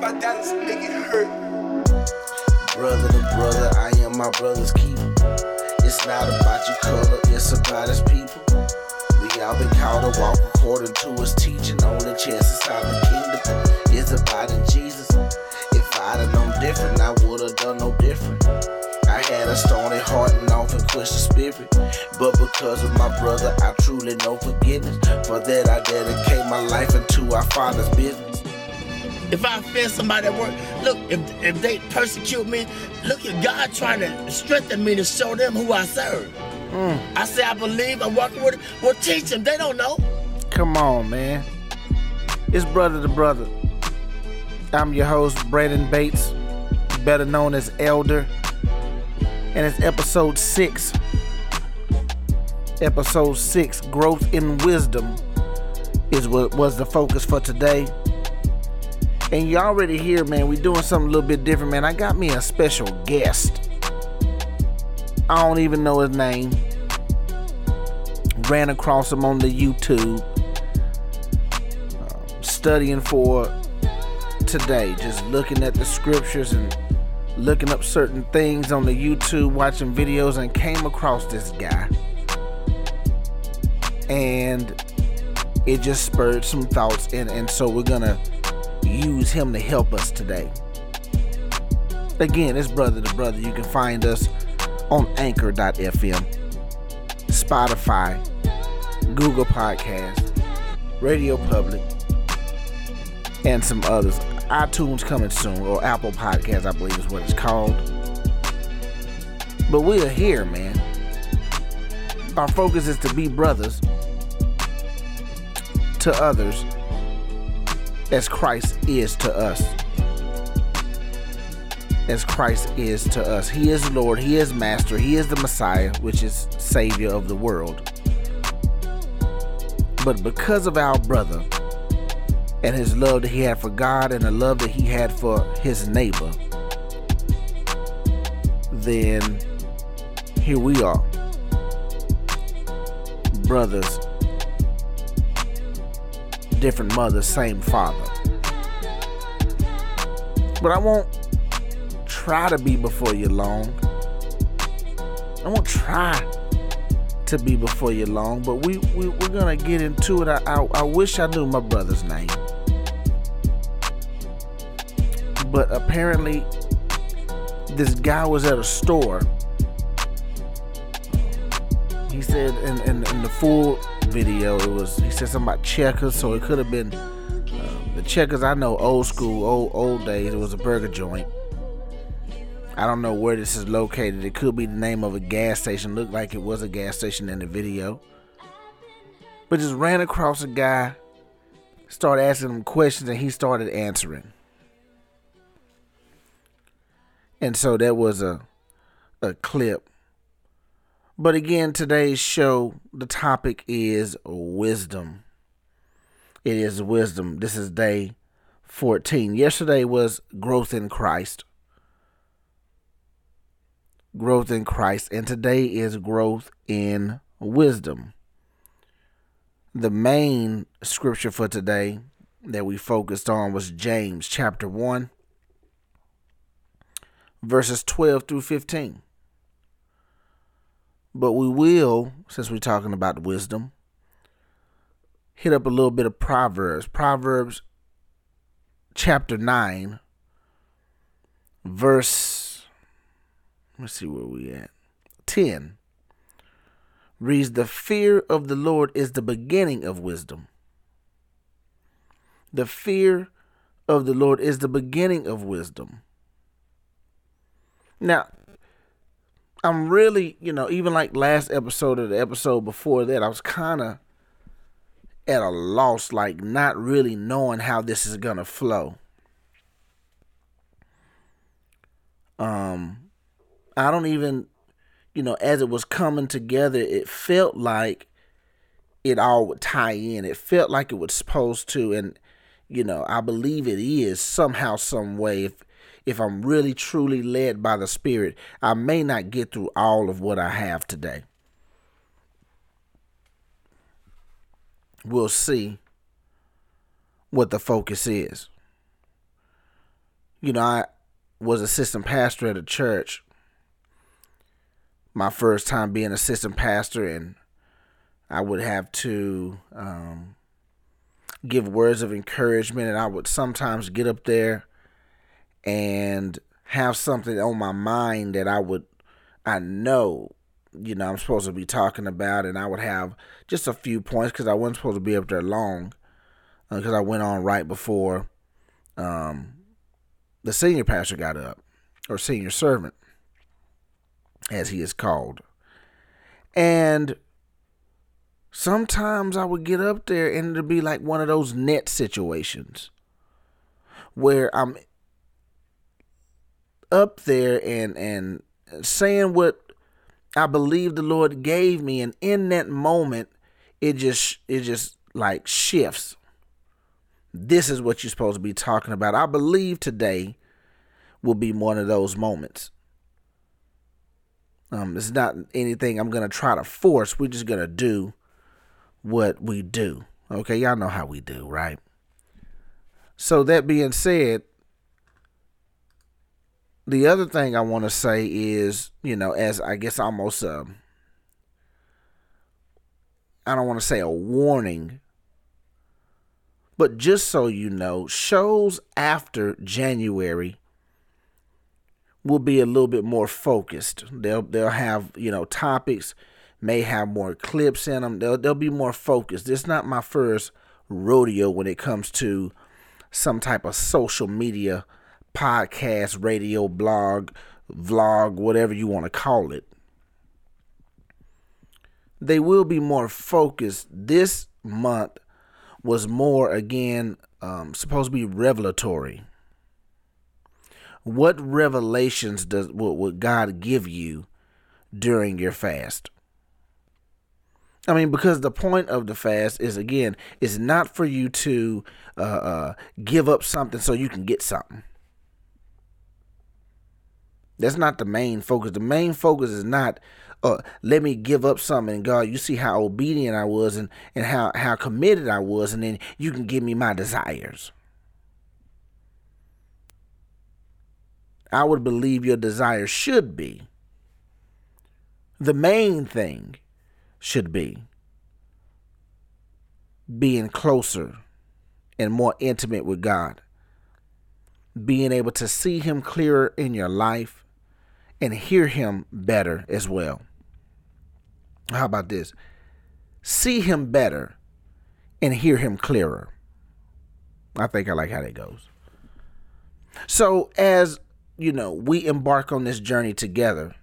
by Dallas, make it hurt. Brother to brother, I am my brother's keeper. It's not about your color, it's about his people. We all been called to walk according to his teaching. Only chance inside the kingdom is abiding Jesus. If I'd have known different, I would have done no different. I had a stony heart and often the spirit. But because of my brother, I truly know forgiveness. For that, I dedicate my life into our Father's business. If I offend somebody at work, look, if, if they persecute me, look at God trying to strengthen me to show them who I serve. Mm. I say I believe, I'm working with it. Well, teach them. They don't know. Come on, man. It's brother to brother. I'm your host, Brandon Bates, better known as Elder. And it's episode six. Episode six, growth in wisdom, is what was the focus for today. And you already hear, man, we doing something a little bit different, man. I got me a special guest. I don't even know his name. Ran across him on the YouTube. um, studying for today, just looking at the scriptures and looking up certain things on the YouTube, watching videos, and came across this guy. And it just spurred some thoughts, and, and so we're gonna use him to help us today. Again, it's brother to brother. You can find us on anchor.fm, Spotify, Google Podcast, Radio Public, and some others. iTunes coming soon, or Apple Podcast, I believe is what it's called. But we are here, man. Our focus is to be brothers to others as Christ is to us. As Christ is to us. He is Lord, He is Master, He is the Messiah, which is Savior of the world. But because of our brother and his love that he had for God and the love that he had for his neighbor, then here we are. Brothers, different mothers, same father. But I won't try to be before you long. I won't try to be before you long, but we, we we're gonna get into it. I, I I wish I knew my brother's name, but apparently this guy was at a store. He said in, in, in the full video, it was he said something about checkers, so it could have been uh, the checkers. I know old school, old old days. It was a burger joint. I don't know where this is located. It could be the name of a gas station. Looked like it was a gas station in the video. But just ran across a guy, started asking him questions, and he started answering. And so that was a a clip. But again, today's show, the topic is wisdom. It is wisdom. This is day 14. Yesterday was growth in Christ growth in Christ, and today is growth in wisdom. The main scripture for today that we focused on was James chapter 1, verses 12 through 15. But we will, since we're talking about wisdom, hit up a little bit of Proverbs. Proverbs chapter 9, verse let's see where we at. 10 reads the fear of the Lord is the beginning of wisdom. The fear of the Lord is the beginning of wisdom. Now, I'm really, you know, even like last episode or the episode before that, I was kind of at a loss, like not really knowing how this is to flow. Um, I don't even, you know, as it was coming together, it felt like it all would tie in. It felt like it was supposed to, and you know, I believe it is somehow, some way. If if I'm really truly led by the Spirit, I may not get through all of what I have today. We'll see what the focus is. you know, I was assistant pastor at a church. My first time being assistant pastor, and I would have to um, give words of encouragement, and I would sometimes get up there and have something on my mind that I would, I know, you know, I'm supposed to be talking about, and I would have just a few points because I wasn't supposed to be up there long because uh, I went on right before um, the senior pastor got up, or senior servant, as he is called. And sometimes I would get up there and it'd be like one of those net situations where I'm up there and and saying what I believe the Lord gave me and in that moment it just it just like shifts this is what you're supposed to be talking about. I believe today will be one of those moments. Um, it's not anything I'm gonna try to force. We're just gonna do what we do. Okay, y'all know how we do, right? So that being said, the other thing I want to say is, you know, as I guess almost a, I don't want to say a warning but just so you know, shows after January will be a little bit more focused. They'll they'll have, you know, topics, may have more clips in them. They'll they'll be more focused. It's not my first rodeo when it comes to some type of social media podcast, radio, blog, vlog, whatever you want to call it. They will be more focused this month was more again um, supposed to be revelatory. What revelations does what would God give you during your fast? I mean, because the point of the fast is again is not for you to uh, uh, give up something so you can get something. That's not the main focus. The main focus is not uh, let me give up something. And God, you see how obedient I was and, and how, how committed I was, and then you can give me my desires. I would believe your desire should be. The main thing should be being closer and more intimate with God, being able to see Him clearer in your life and hear Him better as well. How about this? See him better and hear him clearer. I think I like how that goes. So, as you know, we embark on this journey together,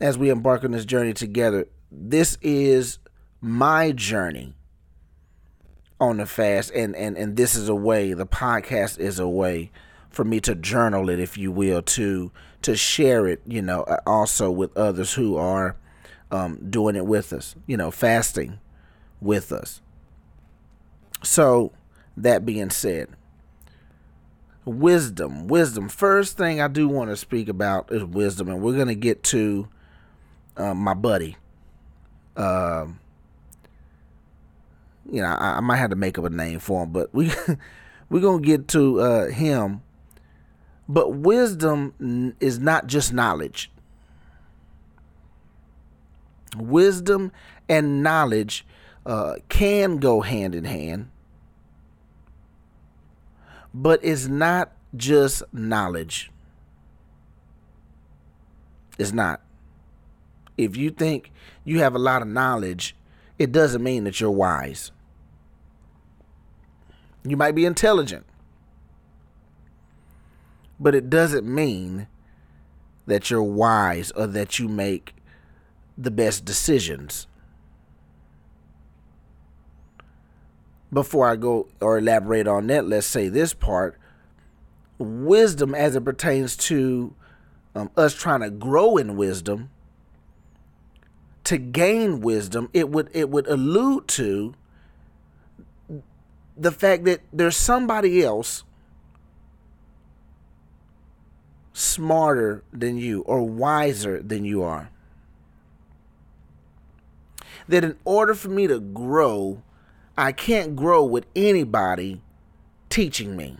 as we embark on this journey together, this is my journey on the fast and and and this is a way the podcast is a way for me to journal it if you will to to share it you know also with others who are um, doing it with us, you know, fasting with us. So, that being said, wisdom, wisdom. First thing I do want to speak about is wisdom, and we're to get to uh, my buddy. Um, you know, I, I, might have to make up a name for him, but we we're gonna get to uh, him. But wisdom is not just knowledge wisdom and knowledge uh, can go hand in hand, but it's not just knowledge. It's not. If you think you have a lot of knowledge, it doesn't mean that you're wise. You might be intelligent, but it doesn't mean that you're wise or that you make the best decisions. Before I go or elaborate on that, let's say this part wisdom as it pertains to um, us trying to grow in wisdom to gain wisdom it would it would allude to the fact that there's somebody else smarter than you or wiser than you are that in order for me to grow, I can't grow with anybody teaching me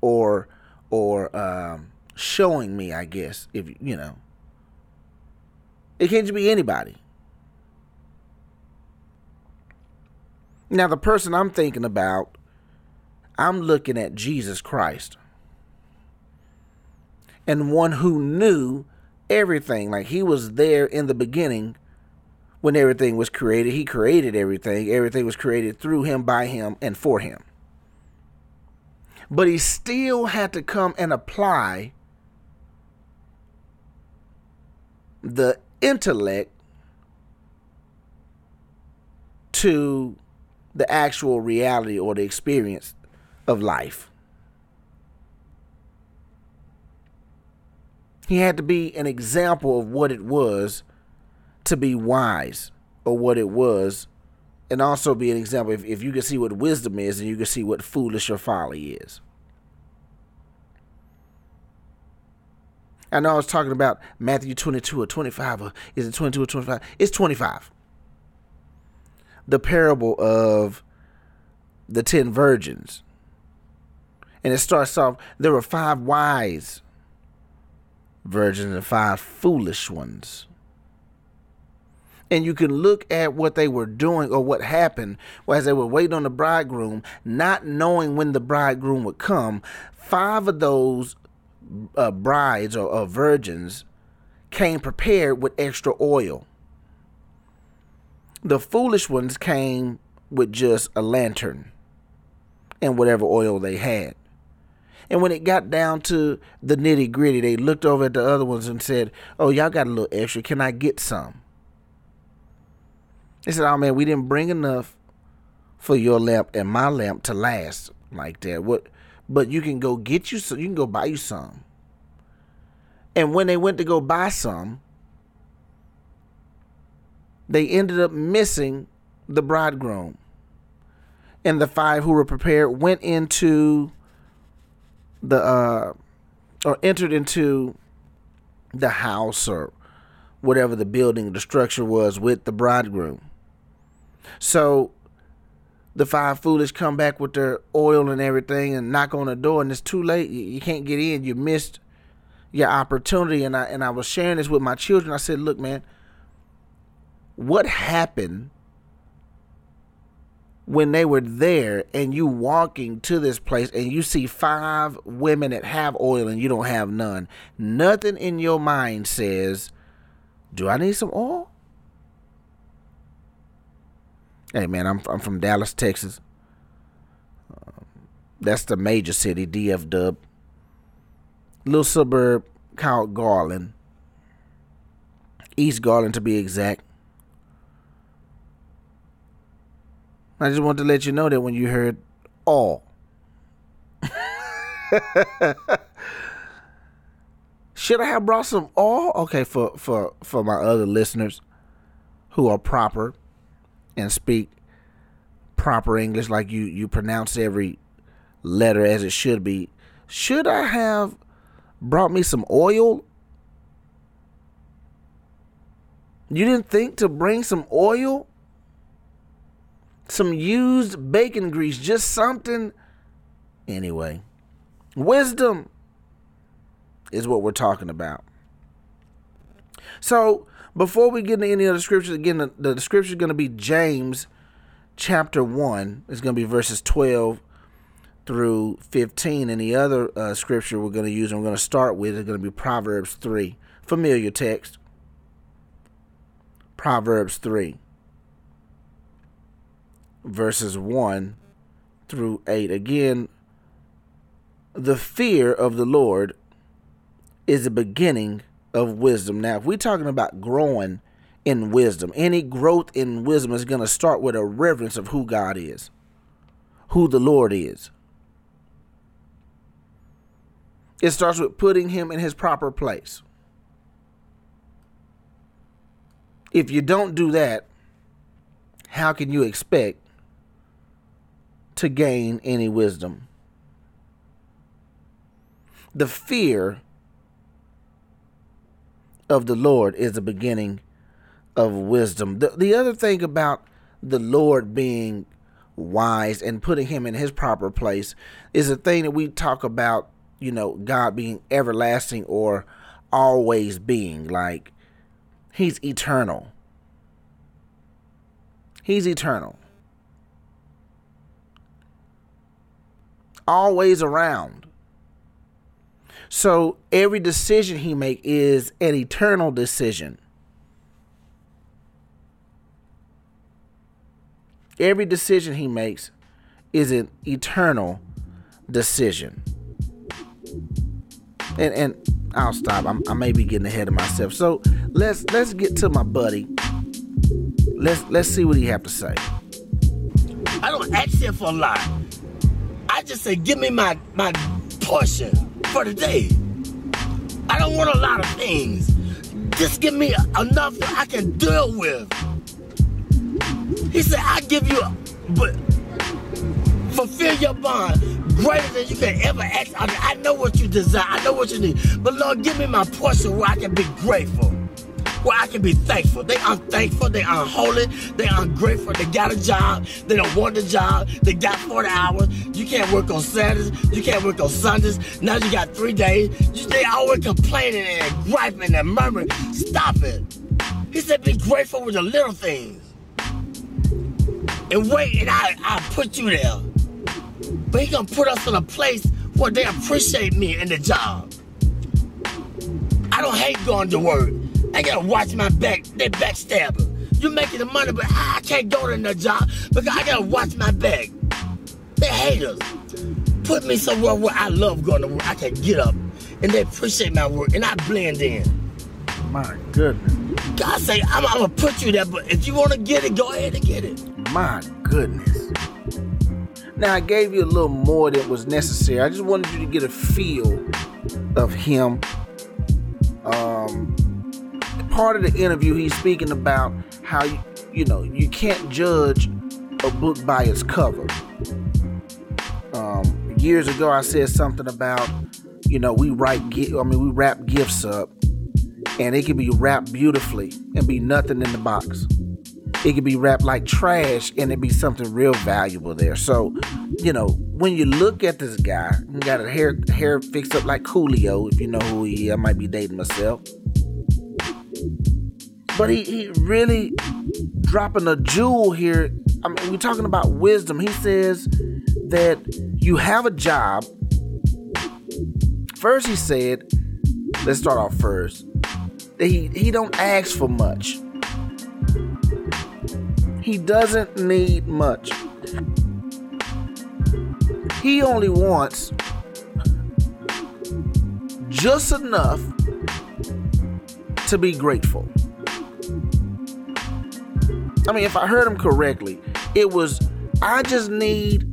or or um, showing me, I guess, if you know. It can't just be anybody. Now, the person I'm thinking about, I'm looking at Jesus Christ. And one who knew everything. Like he was there in the beginning when everything was created. He created everything. Everything was created through him, by him, and for him. But he still had to come and apply the intellect to the actual reality or the experience of life. He had to be an example of what it was to be wise or what it was, and also be an example if, if you can see what wisdom is and you can see what foolish or folly is. I know I was talking about Matthew 22 or 25, or is it 22 or 25? It's 25. The parable of the 10 virgins. And it starts off there were five wise virgins and five foolish ones. And you can look at what they were doing or what happened as they were waiting on the bridegroom, not knowing when the bridegroom would come. Five of those uh, brides or, or virgins came prepared with extra oil. The foolish ones came with just a lantern and whatever oil they had. And when it got down to the nitty gritty, they looked over at the other ones and said, Oh, y'all got a little extra. Can I get some? They said, Oh man, we didn't bring enough for your lamp and my lamp to last like that. What but you can go get you some. You can go buy you some. And when they went to go buy some, they ended up missing the bridegroom. And the five who were prepared went into the uh or entered into the house or whatever the building the structure was with the bridegroom. So the five foolish come back with their oil and everything and knock on the door and it's too late. You, can't get in. You missed your opportunity. And I and I was sharing this with my children. I said look man what happened when they were there and you walking to this place and you see five women that have oil and you don't have none nothing in your mind says do I need some oil Hey man, I'm I'm from Dallas, Texas. Um, that's the major city, DF Dub. Little suburb called Garland, East Garland to be exact. I just want to let you know that when you heard all. Should I have brought some all? Okay, for for for my other listeners who are proper and speak proper English, like you you pronounce every letter as it should be, should I have brought me some oil? You didn't think to bring some oil? Some used bacon grease, just something. Anyway, wisdom is what we're talking about. So, before we get into any of the scriptures, again, the, the scripture is going to be James chapter 1. It's going to be verses 12 through 15. And the other uh, scripture we're going to use and we're going to start with is going to be Proverbs 3. Familiar text. Proverbs 3, verses 1 through 8. Again, the fear of the Lord is the beginning of wisdom. Now, if we're talking about growing in wisdom, any growth in wisdom is going to start with a reverence of who God is, who the Lord is. It starts with putting him in his proper place. If you don't do that, how can you expect to gain any wisdom? The fear of the Lord is the beginning of wisdom. The, the other thing about the Lord being wise and putting him in his proper place is a thing that we talk about, you know, God being everlasting or always being. Like, he's eternal. He's eternal. Always around. So every decision he make is an eternal decision. Every decision he makes is an eternal decision. And and I'll stop. I'm, I may be getting ahead of myself. So let's let's get to my buddy. Let's let's see what he have to say. I don't ask him for a lot. I just say, give me my my portion for the day. I don't want a lot of things. Just give me enough that I can deal with. He said, I give you, but fulfill your bond greater than you can ever ask. I, mean, I know what you desire. I know what you need. But Lord, give me my portion where I can be grateful where I can be thankful. They unthankful, they unholy, they ungrateful. They got a job, they don't want the job, they got 40 hours. You can't work on Saturdays, you can't work on Sundays. Now you got three days. You, they always complaining and griping and murmuring. Stop it. He said, be grateful with the little things. And wait, and I, I put you there. But he gonna put us in a place where they appreciate me in the job. I don't hate going to work. I gotta watch my back. They backstabber. You making the money, but I can't go to the job because I gotta watch my back. They haters. Put me somewhere where I love going to work. I can get up and they appreciate my work and I blend in. My goodness. God say, I'm, I'm gonna put you there, but if you wanna get it, go ahead and get it. My goodness. Now I gave you a little more than was necessary. I just wanted you to get a feel of him. Um, part of the interview, he's speaking about how you, you know you can't judge a book by its cover. Um, years ago, I said something about you know we write, I mean we wrap gifts up, and it can be wrapped beautifully and be nothing in the box. It can be wrapped like trash and it be something real valuable there. So, you know, when you look at this guy, got a hair hair fixed up like Coolio, if you know who he is. I might be dating myself. But he, he really dropping a jewel here. I mean, we're talking about wisdom. He says that you have a job. First, he said, let's start off first. That he, he don't ask for much. He doesn't need much. He only wants just enough to be grateful. I mean, if I heard him correctly, it was I just need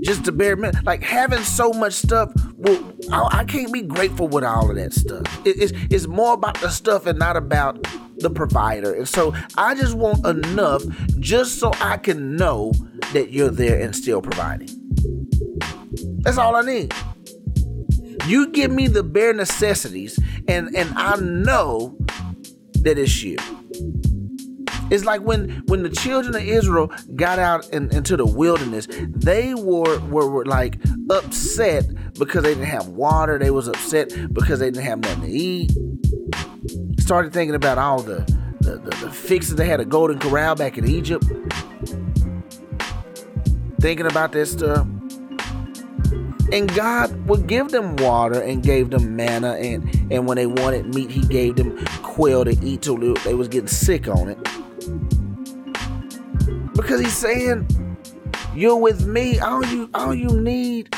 just to bear like having so much stuff. Well, I, I, can't be grateful with all of that stuff. It, it's it's more about the stuff and not about the provider. And so I just want enough just so I can know that you're there and still providing. That's all I need. You give me the bare necessities, and and I know that it's you. It's like when when the children of Israel got out in, into the wilderness, they were, were were like upset because they didn't have water. They was upset because they didn't have nothing to eat. Started thinking about all the the, the, the fixes they had a golden corral back in Egypt. Thinking about that stuff. And God would give them water and gave them manna, and, and when they wanted meat, He gave them quail to eat till they was getting sick on it. Because he's saying, You're with me. All you all you need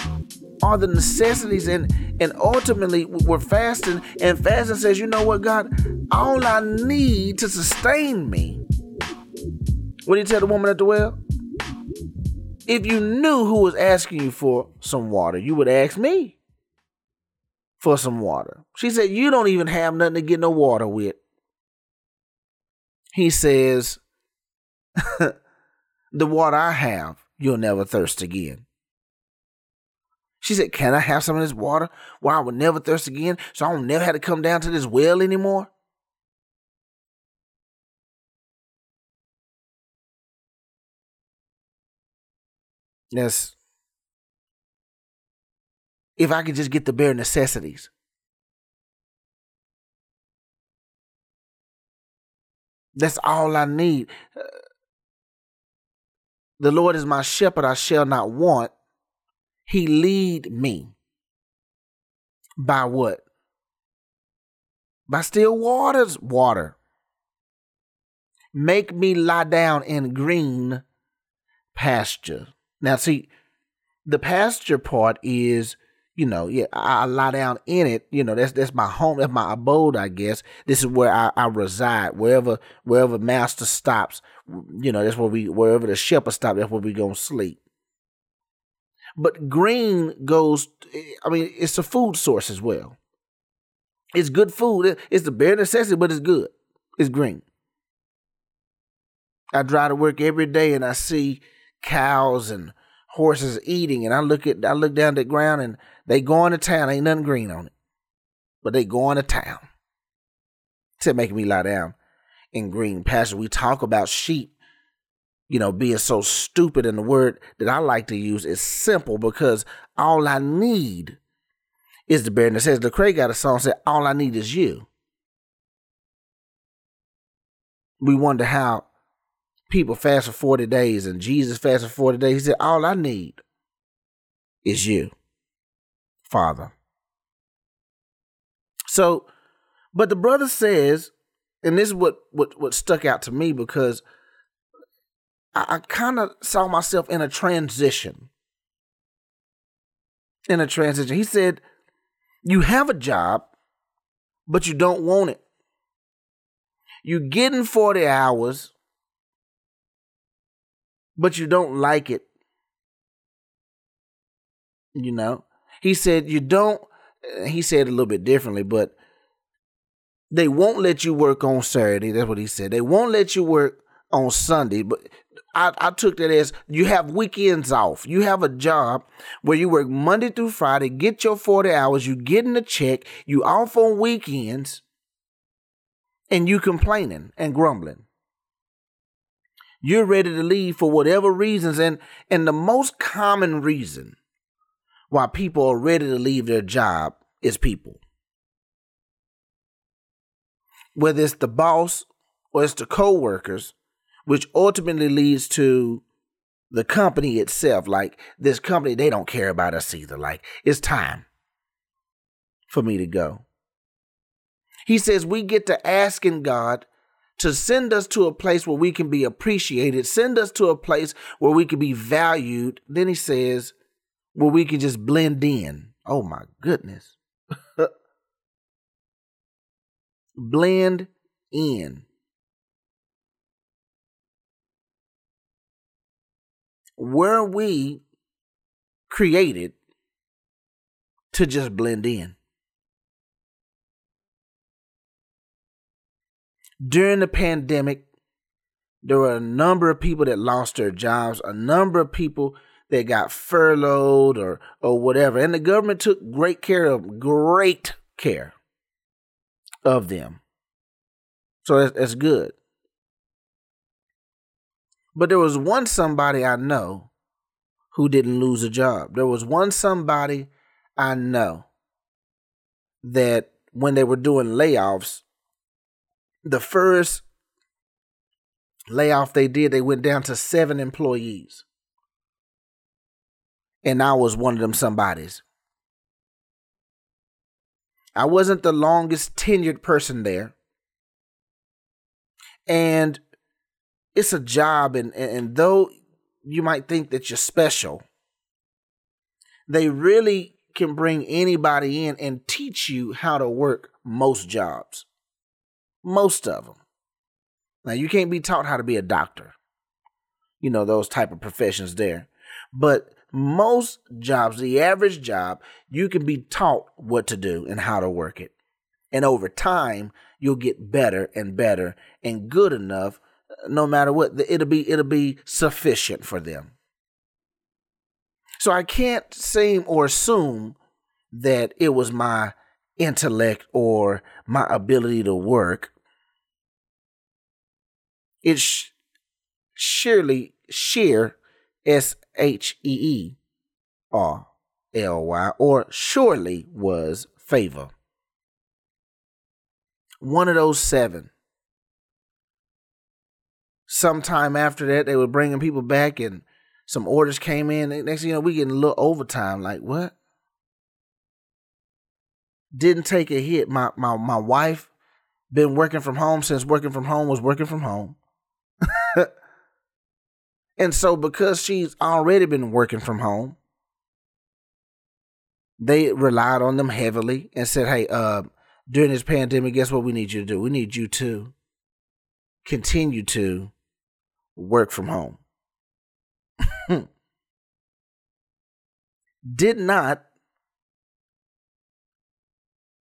are the necessities. And and ultimately we're fasting and fasting says you know what god? All i need to sustain me. What did he tell the woman at the well? If you knew who was asking you for some water you would ask me for some water. She said you don't even have nothing to get no water with. He says the water I have, you'll never thirst again. She said, Can I have some of this water where I would never thirst again so I don't never have to come down to this well anymore? That's if I could just get the bare necessities. That's all I need. Uh, The Lord is my shepherd, I shall not want. He lead me. By what? By still waters, water. Make me lie down in green pasture. Now, see, the pasture part is you know, yeah, I, I, lie down in it. You know, that's that's my home, that's my abode, I guess. This is where I, I reside. Wherever wherever master stops, you know, that's where we wherever the shepherd stops, that's where we gonna sleep. But green goes. I mean, it's a food source as well. It's good food. It's the bare necessity, but it's good. It's green. I drive to work every day and I see cows and horses eating, and I look at I look down the ground and they going to town. Ain't nothing green on it, but they going to town. Except making me lie down in green pasture. We talk about sheep, you know, being so stupid, and the word that I like to use is simple because all I need is the bare. And it says Lecrae got a song said, "All I need is you." We wonder how people fast for 40 days and Jesus fasted for 40 days. He said, All I need is you, Father. So, but the brother says, and this is what what, what stuck out to me because I, I kind of saw myself in a transition. In a transition. He said, You have a job, but you don't want it. You're getting 40 hours but you don't like it. You know, he said you don't. Uh, he said a little bit differently, but they won't let you work on Saturday. That's what he said. They won't let you work on Sunday, but I, I, took that as you have weekends off. You have a job where you work Monday through Friday, get your 40 hours, you getting a check, you off on weekends, and you complaining and grumbling you're ready to leave for whatever reasons and and the most common reason why people are ready to leave their job is people. Whether it's the boss or it's the co-workers which ultimately leads to the company itself. Like this company they don't care about us either. Like it's time for me to go. He says we get to asking god to send us to a place where we can be appreciated, send us to a place where we can be valued. Then he says, where we can just blend in. Oh my goodness. blend in. Were we created to just blend in? During the pandemic, there were a number of people that lost their jobs, a number of people that got furloughed or or whatever. And the government took great care of great care of them. So that's, that's good. But there was one somebody I know who didn't lose a job. There was one somebody I know that when they were doing layoffs, the first layoff they did, they went down to seven employees. And I was one of them somebodies. I wasn't the longest tenured person there. And it's a job, and, and though you might think that you're special, they really can bring anybody in and teach you how to work most jobs. Most of them. Now you can't be taught how to be a doctor. You know those type of professions there. But most jobs, the average job, you can be taught what to do and how to work it. And over time, you'll get better and better and good enough uh, no matter what it'll be it'll be sufficient for them. So I can't seem or assume that it was my intellect or my ability to work it's surely sheer S H E E R L Y, or surely was favor. One of those seven. Sometime after that, they were bringing people back, and some orders came in. Next thing you know, we getting a little overtime. Like what? Didn't take a hit. My my my wife been working from home since working from home was working from home. and so because she's already been working from home, they relied on them heavily and said, "Hey, uh, during this pandemic, guess what we need you to do? We need you to continue to work from home." Did not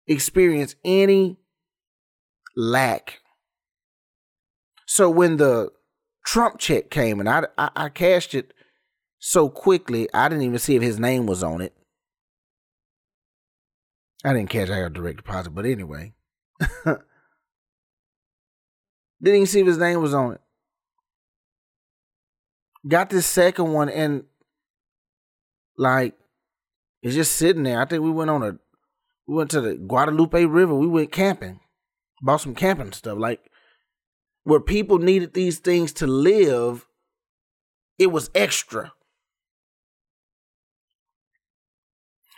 experience any lack. So when the Trump check came and I, I, I cashed it so quickly, I didn't even see if his name was on it. I didn't I got direct deposit, but anyway. didn't even see if his name was on it. Got this second one and like it's just sitting there. I think we went on a we went to the Guadalupe River. We went camping. Bought some camping stuff. Like where people needed these things to live, it was extra.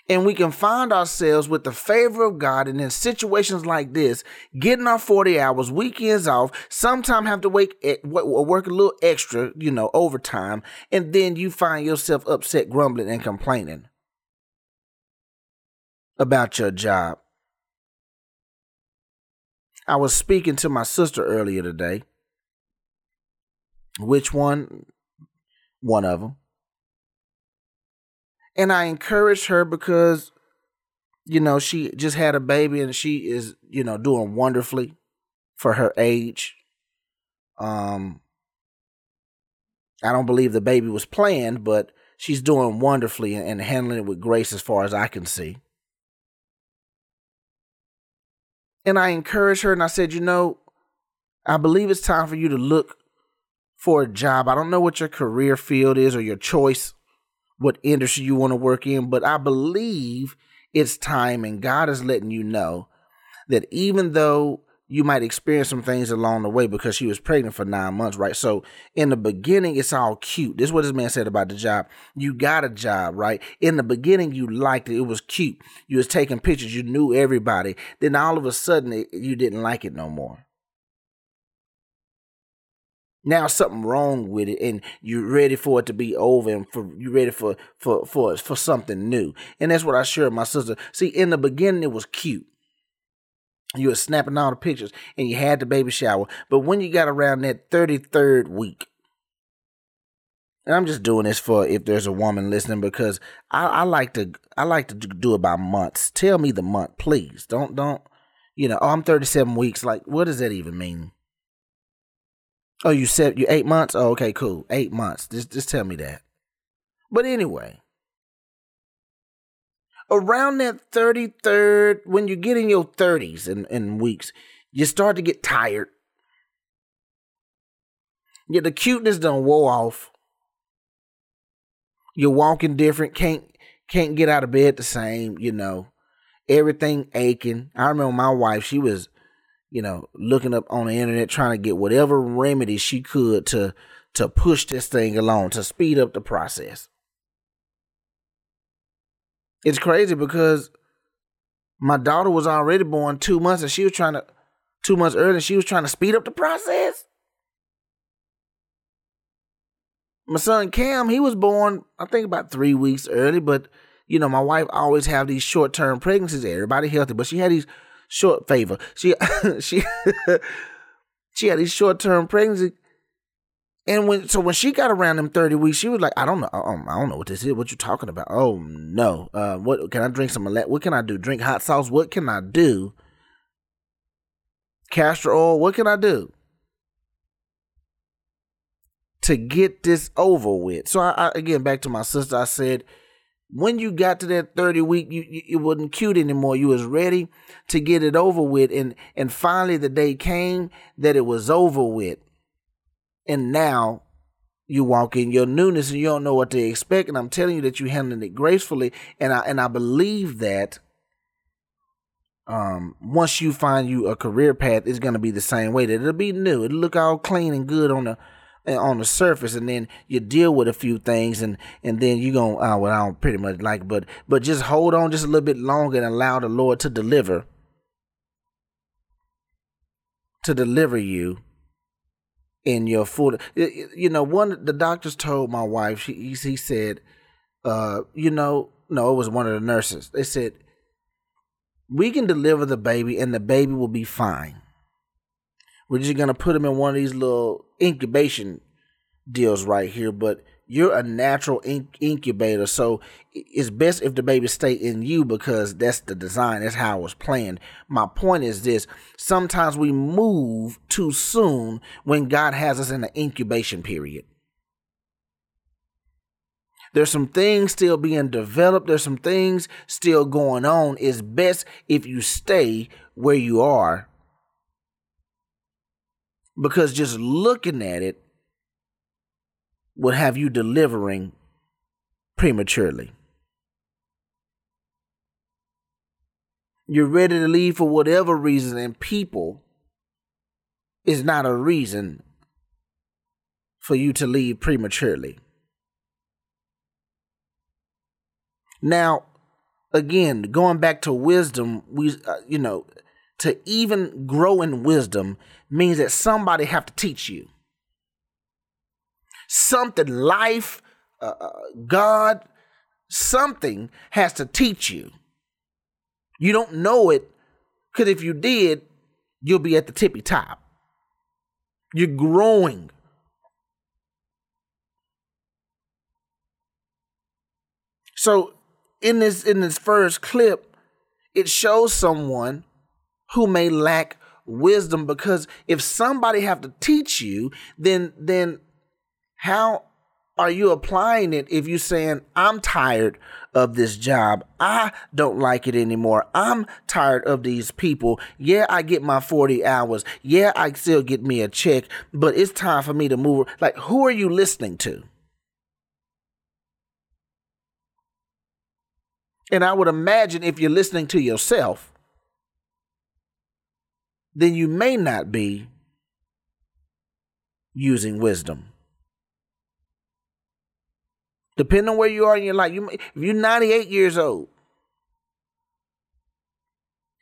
and we can find ourselves with the favor of God and in situations like this, getting our 40 hours, weekends off, sometimes have to wake, work a little extra, you know, overtime, and then you find yourself upset, grumbling, and complaining about your job. I was speaking to my sister earlier today. Which one? One of them. And I encouraged her because, you know, she just had a baby and she is, you know, doing wonderfully for her age. Um, I don't believe the baby was planned, but she's doing wonderfully and handling it with grace as far as I can see. And I encouraged her and I said, you know, I believe it's time for you to look for a job. I don't know what your career field is or your choice what industry you want to work in, but I believe it's time and God is letting you know that even though you might experience some things along the way because she was pregnant for nine months, right? So in the beginning, it's all cute. This is what this man said about the job. You got a job, right? In the beginning, you liked it. It was cute. You was taking pictures. You knew everybody. Then all of a sudden, it, you didn't like it no more now something wrong with it and you're ready for it to be over and for you're ready for for for for something new and that's what i shared with my sister see in the beginning it was cute you were snapping all the pictures and you had the baby shower but when you got around that 33rd week and i'm just doing this for if there's a woman listening because i, I like to i like to do it by months tell me the month please don't don't you know oh, i'm 37 weeks like what does that even mean Oh, you said you eight months? Oh, okay, cool. Eight months. Just just tell me that. But anyway. Around that 33rd, when you get in your 30s and, and weeks, you start to get tired. Yeah, the cuteness done wore off. You're walking different, can't can't get out of bed the same, you know. Everything aching. I remember my wife, she was you know, looking up on the internet trying to get whatever remedy she could to to push this thing along, to speed up the process. It's crazy because my daughter was already born two months and she was trying to two months early she was trying to speed up the process. My son Cam, he was born, I think about three weeks early, but you know, my wife always have these short term pregnancies. Everybody healthy, but she had these short favor. She she she had these short term pregnancy. And when so when she got around them thirty weeks, she was like, I don't know, um, I don't know what this is. What you talking about? Oh no, uh, what can I drink some? What can I do? Drink hot sauce? What can I do? Castor oil? What can I do to get this over with? So I, I again back to my sister. I said when you got to that 30 week you, you it wasn't cute anymore you was ready to get it over with and and finally the day came that it was over with and now you walk in your newness and you don't know what to expect. And I'm telling you that you're handling it gracefully. And I and I believe that um, once you find you a career path, it's gonna be the same way. That it'll be new. It'll look all clean and good on the on the surface, and then you deal with a few things, and and then you gonna uh, well, I don't pretty much like, but but just hold on just a little bit longer and allow the Lord to deliver, to deliver you in your full. You know, one the doctors told my wife. She he said, uh, you know, no, it was one of the nurses. They said we can deliver the baby and the baby will be fine. We're just gonna put him in one of these little incubation deals right here, but you're a natural incubator, so it's best if the baby stay in you because that's the design. That's how it was planned. My point is this: sometimes we move too soon when God has us in an incubation period. There's some things still being developed. There's some things still going on. It's best if you stay where you are. Because just looking at it would have you delivering prematurely. You're ready to leave for whatever reason, and people is not a reason for you to leave prematurely. Now, again, going back to wisdom, we uh, you know, to even grow in wisdom means that somebody have to teach you. Something life, uh, uh God, something has to teach you. You don't know it because if you did, you'll be at the tippy top. You're growing. So in this in this first clip, it shows someone who may lack wisdom because if somebody have to teach you, then then how are you applying it if you're saying I'm tired of this job. I don't like it anymore. I'm tired of these people. Yeah, I get my 40 hours. Yeah, I still get me a check, but it's time for me to move. Like, who are you listening to? And I would imagine if you're listening to yourself, then you may not be using wisdom. Depending on where you are in your life, you if you're 98 years old,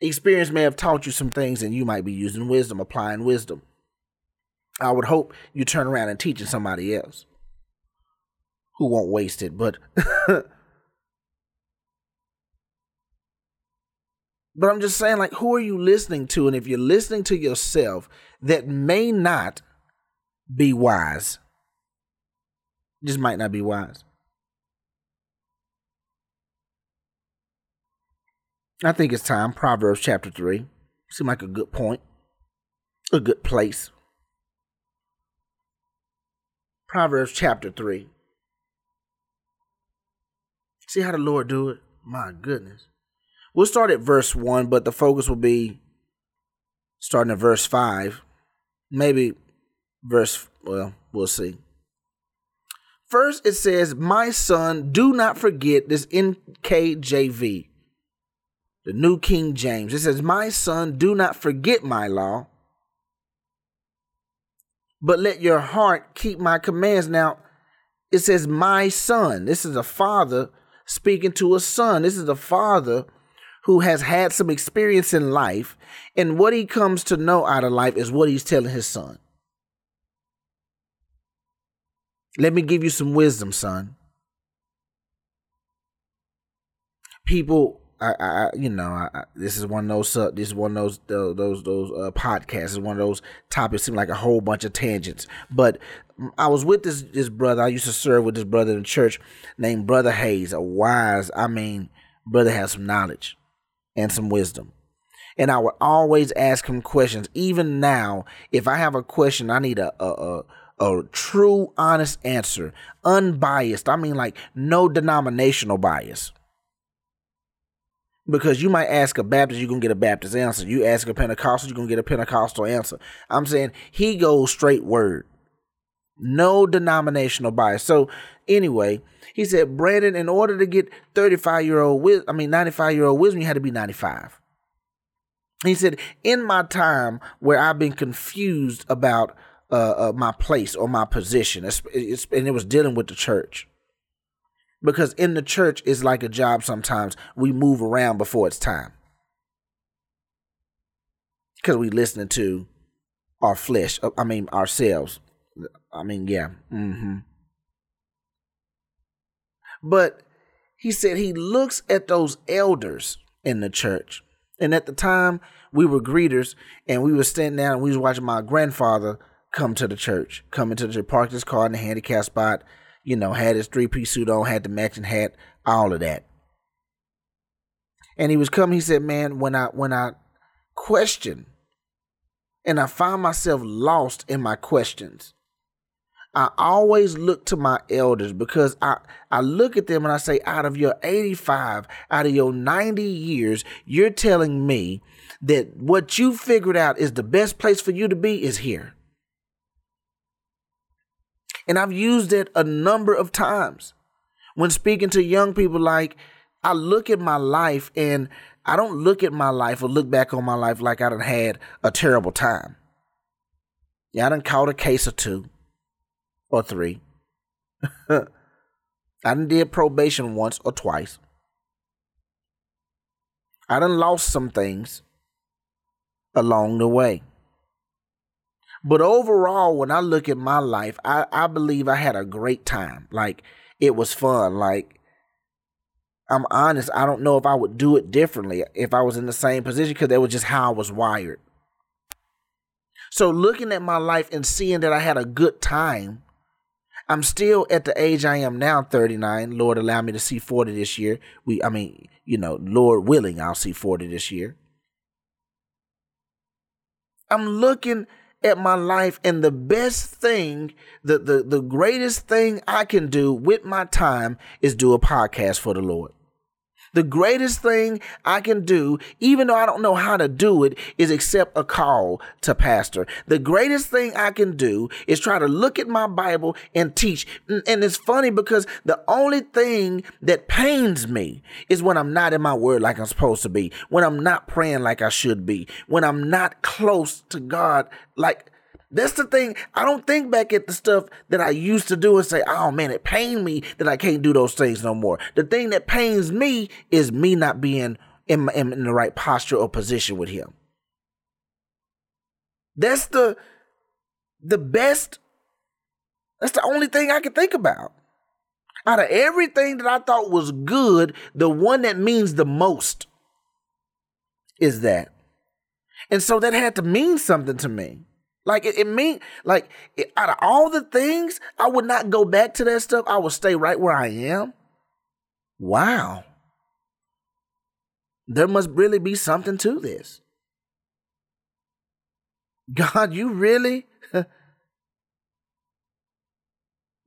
experience may have taught you some things, and you might be using wisdom, applying wisdom. I would hope you turn around and teaching somebody else who won't waste it, but But I'm just saying, like, who are you listening to? And if you're listening to yourself, that may not be wise. Just might not be wise. I think it's time. Proverbs chapter 3. Seem like a good point, a good place. Proverbs chapter 3. See how the Lord do it? My goodness. We'll start at verse 1, but the focus will be starting at verse 5. Maybe verse, well, we'll see. First, it says, My son, do not forget this NKJV, the New King James. It says, My son, do not forget my law, but let your heart keep my commands. Now, it says, My son. This is a father speaking to a son. This is a father who has had some experience in life, and what he comes to know out of life is what he's telling his son. Let me give you some wisdom, son. People, I, I you know, I, this is one of those. Uh, this is one of those those those, uh, podcasts. Is one of those topics. Seem like a whole bunch of tangents. But I was with this this brother. I used to serve with this brother in church named Brother Hayes. A wise, I mean, brother has some knowledge and some wisdom. And I would always ask him questions. Even now, if I have a question, I need a, a, a, a true, honest answer, unbiased. I mean, like no denominational bias. Because you might ask a Baptist, you're to get a Baptist answer. You ask a Pentecostal, you're to get a Pentecostal answer. I'm saying he goes straight word. No denominational bias. So anyway, he said, Brandon, in order to get 35 year old wisdom, I mean 95 year old wisdom, you had to be 95. He said, in my time where I've been confused about uh, uh, my place or my position, and it was dealing with the church. Because in the church, it's like a job sometimes. We move around before it's time. Because we listening to our flesh, uh, I mean, ourselves. I mean, yeah. Mm-hmm. But he said he looks at those elders in the church. And at the time, we were greeters and we were standing down and we was watching my grandfather come to the church, come into the church, parked his car in the handicap spot, you know, had his three piece suit on, had the matching hat, all of that. And he was coming, he said, Man, when I when I question and I find myself lost in my questions, I always look to my elders because I, I look at them and I say, out of your 85, out of your 90 years, you're telling me that what you figured out is the best place for you to be is here. And I've used it a number of times when speaking to young people. Like, I look at my life and I don't look at my life or look back on my life like I done had a terrible time. Yeah, I done caught a case or two or three. I done did probation once or twice. I done lost some things along the way. But overall, when I look at my life, I, I believe I had a great time. Like it was fun. Like I'm honest, I don't know if I would do it differently if I was in the same position because that was just how I was wired. So looking at my life and seeing that I had a good time I'm still at the age I am now, 39. Lord allow me to see 40 this year. We, I mean, you know, Lord willing, I'll see 40 this year. I'm looking at my life and the best thing, the, the, the greatest thing I can do with my time is do a podcast for the Lord. The greatest thing I can do, even though I don't know how to do it, is accept a call to pastor. The greatest thing I can do is try to look at my Bible and teach. And it's funny because the only thing that pains me is when I'm not in my word like I'm supposed to be, when I'm not praying like I should be, when I'm not close to God like that's the thing. I don't think back at the stuff that I used to do and say, oh man, it pained me that I can't do those things no more. The thing that pains me is me not being in, in, in the right posture or position with him. That's the the best. That's the only thing I can think about. Out of everything that I thought was good, the one that means the most is that. And so that had to mean something to me. Like it, it mean like it, out of all the things, I would not go back to that stuff. I would stay right where I am. Wow. There must really be something to this. God, you really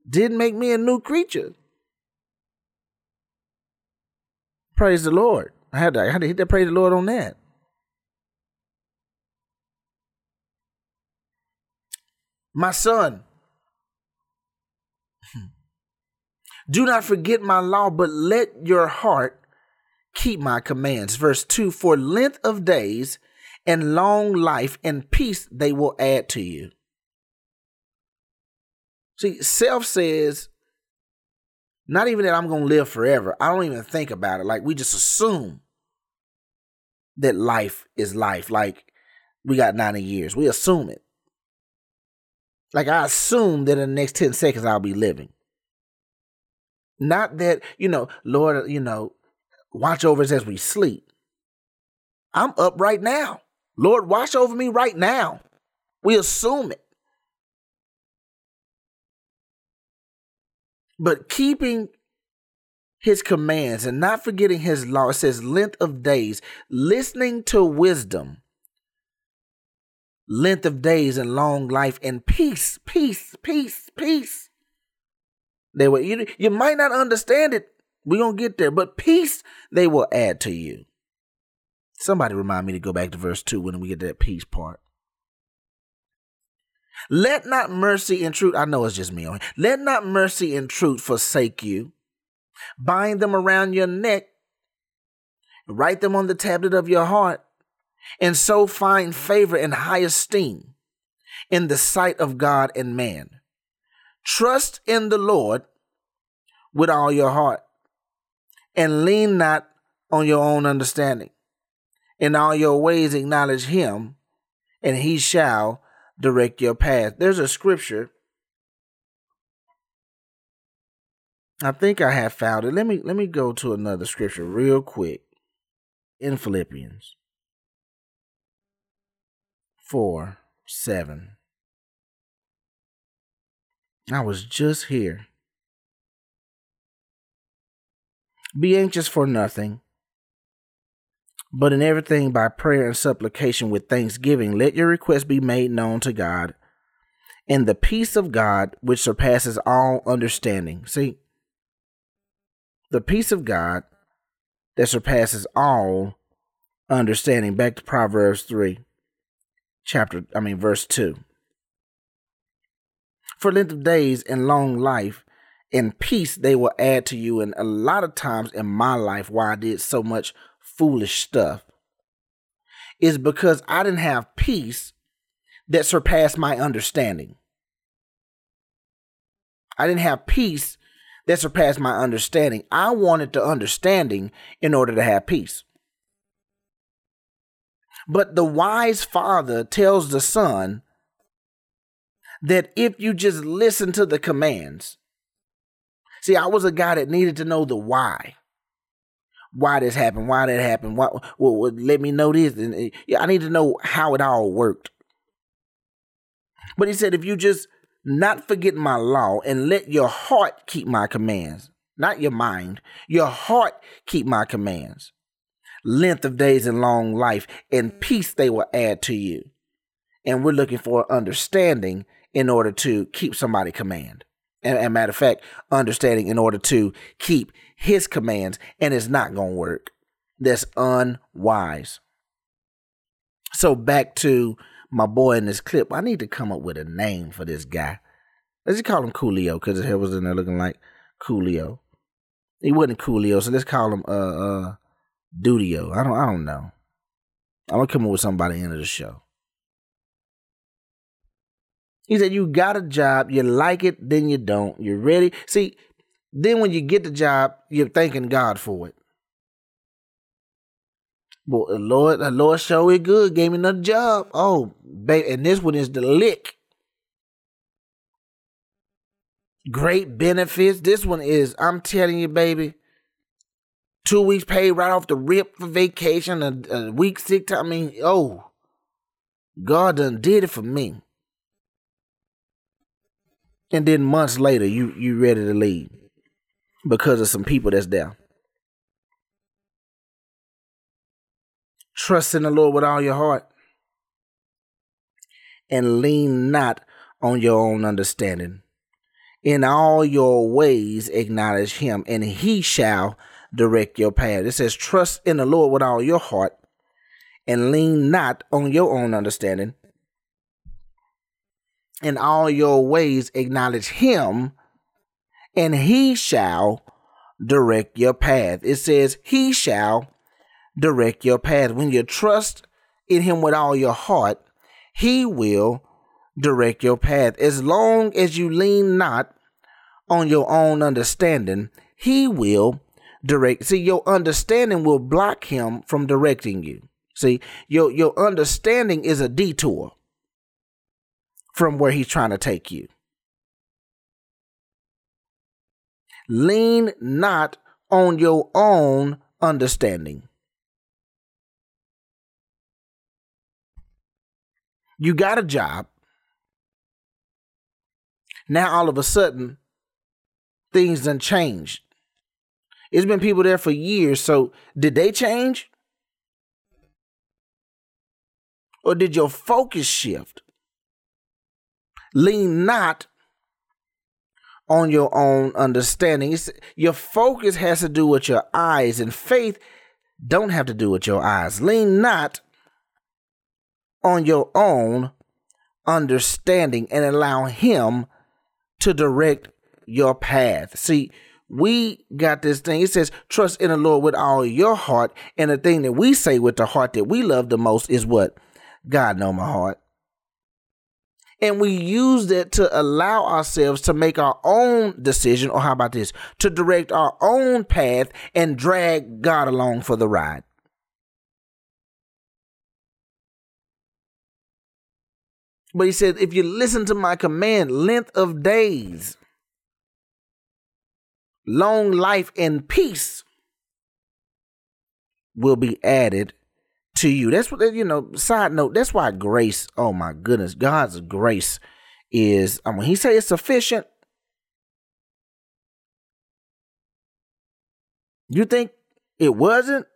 did make me a new creature. Praise the Lord. I had to, I had to hit that praise the Lord on that. My son, do not forget my law, but let your heart keep my commands. Verse 2 For length of days and long life and peace they will add to you. See, self says, not even that I'm going to live forever. I don't even think about it. Like we just assume that life is life. Like we got 90 years. We assume it. Like I assume that in the next 10 seconds I'll be living. Not that, you know, Lord, uh, you know, watch over us as we sleep. I'm up right now. Lord, watch over me right now. We assume it. But keeping his commands and not forgetting his law, it says length of days, listening to wisdom length of days and long life and peace, peace, peace, peace. They will you, you might not understand it. We're gonna get there, but peace they will add to you. Somebody remind me to go back to verse 2 when we get to that peace part. Let not mercy and truth, I know it's just me on. Let not mercy and truth forsake you. Bind them around your neck, write them on the tablet of your heart, and so find favor and high esteem in the sight of God and man. Trust in the Lord with all your heart and lean not on your own understanding. In all your ways acknowledge him, and he shall direct your path. There's a scripture. I think I have found it. Let me let me go to another scripture real quick. In Philippians 4 7. I was just here. Be anxious for nothing, but in everything by prayer and supplication with thanksgiving, let your requests be made known to God. And the peace of God, which surpasses all understanding. See, the peace of God that surpasses all understanding. Back to Proverbs 3, chapter, I mean, verse 2. For length of days and long life and peace they will add to you. And a lot of times in my life, why I did so much foolish stuff is because I didn't have peace that surpassed my understanding. I didn't have peace that surpassed my understanding. I wanted the understanding in order to have peace. But the wise father tells the son that if you just listen to the commands, see, I was a guy that needed to know the why why this happened, why that happened, why, well, well, let me know this. And eh, yeah, I need to know how it all worked. But he said, if you just not forget my law and let your heart keep my commands, not your mind, your heart keep my commands. Length of days and long life and peace they will add to you. And we're looking for understanding in order to keep somebody command. And, and matter of fact, understanding in order to keep his commands, and it's not going to work. That's unwise. So back to my boy in this clip. I need to come up with a name for this guy. Let's just call him Coolio because his hair was in there looking like Coolio. He wasn't Coolio, so let's call him uh uh Dudio. I don't I don't know. I'm gonna come up with somebody by the end of the show. He said, You got a job, you like it, then you don't. You're ready. See, then when you get the job, you're thanking God for it. Boy, the Lord, the Lord show it good, gave me another job. Oh, baby, and this one is the lick. Great benefits. This one is, I'm telling you, baby, two weeks paid right off the rip for vacation, a, a week sick time. I mean, oh, God done did it for me. And then months later, you you ready to leave because of some people that's there. Trust in the Lord with all your heart and lean not on your own understanding. In all your ways acknowledge him, and he shall direct your path. It says, Trust in the Lord with all your heart and lean not on your own understanding. In all your ways acknowledge him, and he shall direct your path. It says, He shall direct your path. When you trust in Him with all your heart, He will direct your path. As long as you lean not on your own understanding, He will direct. See, your understanding will block Him from directing you. See, your, your understanding is a detour from where He's trying to take you. Lean not on your own understanding. You got a job. Now all of a sudden, things done changed. It's been people there for years, so did they change? Or did your focus shift? Lean not on your own understanding. It's, your focus has to do with your eyes, and faith don't have to do with your eyes. Lean not on your own understanding and allow Him to direct your path. See, we got this thing. It says, trust in the Lord with all your heart. And the thing that we say with the heart that we love the most is what? God know my heart. And we use that to allow ourselves to make our own decision, or how about this? To direct our own path and drag God along for the ride. But he said, if you listen to my command, length of days, long life, and peace will be added to you. That's what, you know, side note, that's why grace, oh my goodness, God's grace is, I mean, he say it's sufficient. You think it wasn't?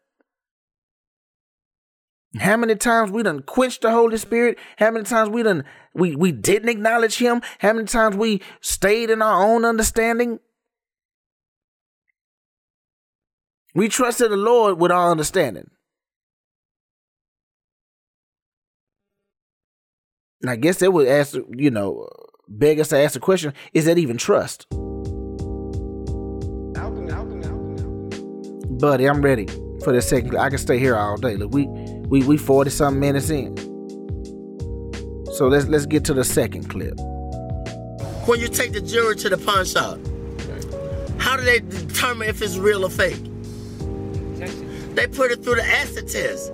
How many times we done quenched the Holy Spirit? How many times we done we we didn't acknowledge him? How many times we stayed in our own understanding? We trusted the Lord with our understanding. And I guess they would ask, you know, beg us to ask the question: Is that even trust? Buddy, I'm ready for the second. I can stay here all day. Look, we we we forty something minutes in. So let's let's get to the second clip. When you take the jury to the pawn shop, how do they determine if it's real or fake? They put it through the acid test.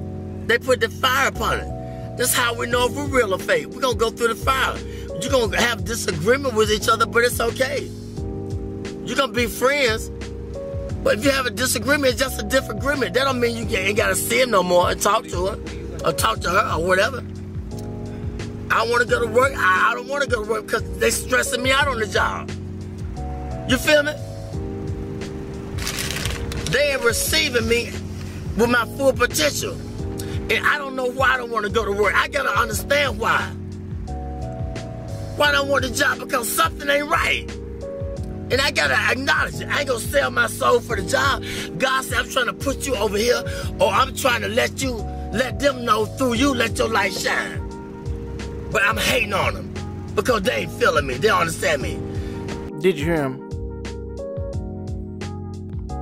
They put the fire upon it. That's how we know if we're real or fake. We're gonna go through the fire. You're gonna have disagreement with each other, but it's okay. You're gonna be friends, but if you have a disagreement, it's just a disagreement. That don't mean you ain't gotta see him no more and talk to her or talk to her or whatever. I want to go to work. I, I don't want to go to work because they stressing me out on the job. You feel me? They ain't receiving me with my full potential. And I don't know why I don't want to go to work. I gotta understand why. Why I don't want the job? Because something ain't right. And I gotta acknowledge it. I ain't gonna sell my soul for the job. God said, I'm trying to put you over here, or I'm trying to let you, let them know through you, let your light shine. But I'm hating on them because they ain't feeling me. They don't understand me. Did you hear him?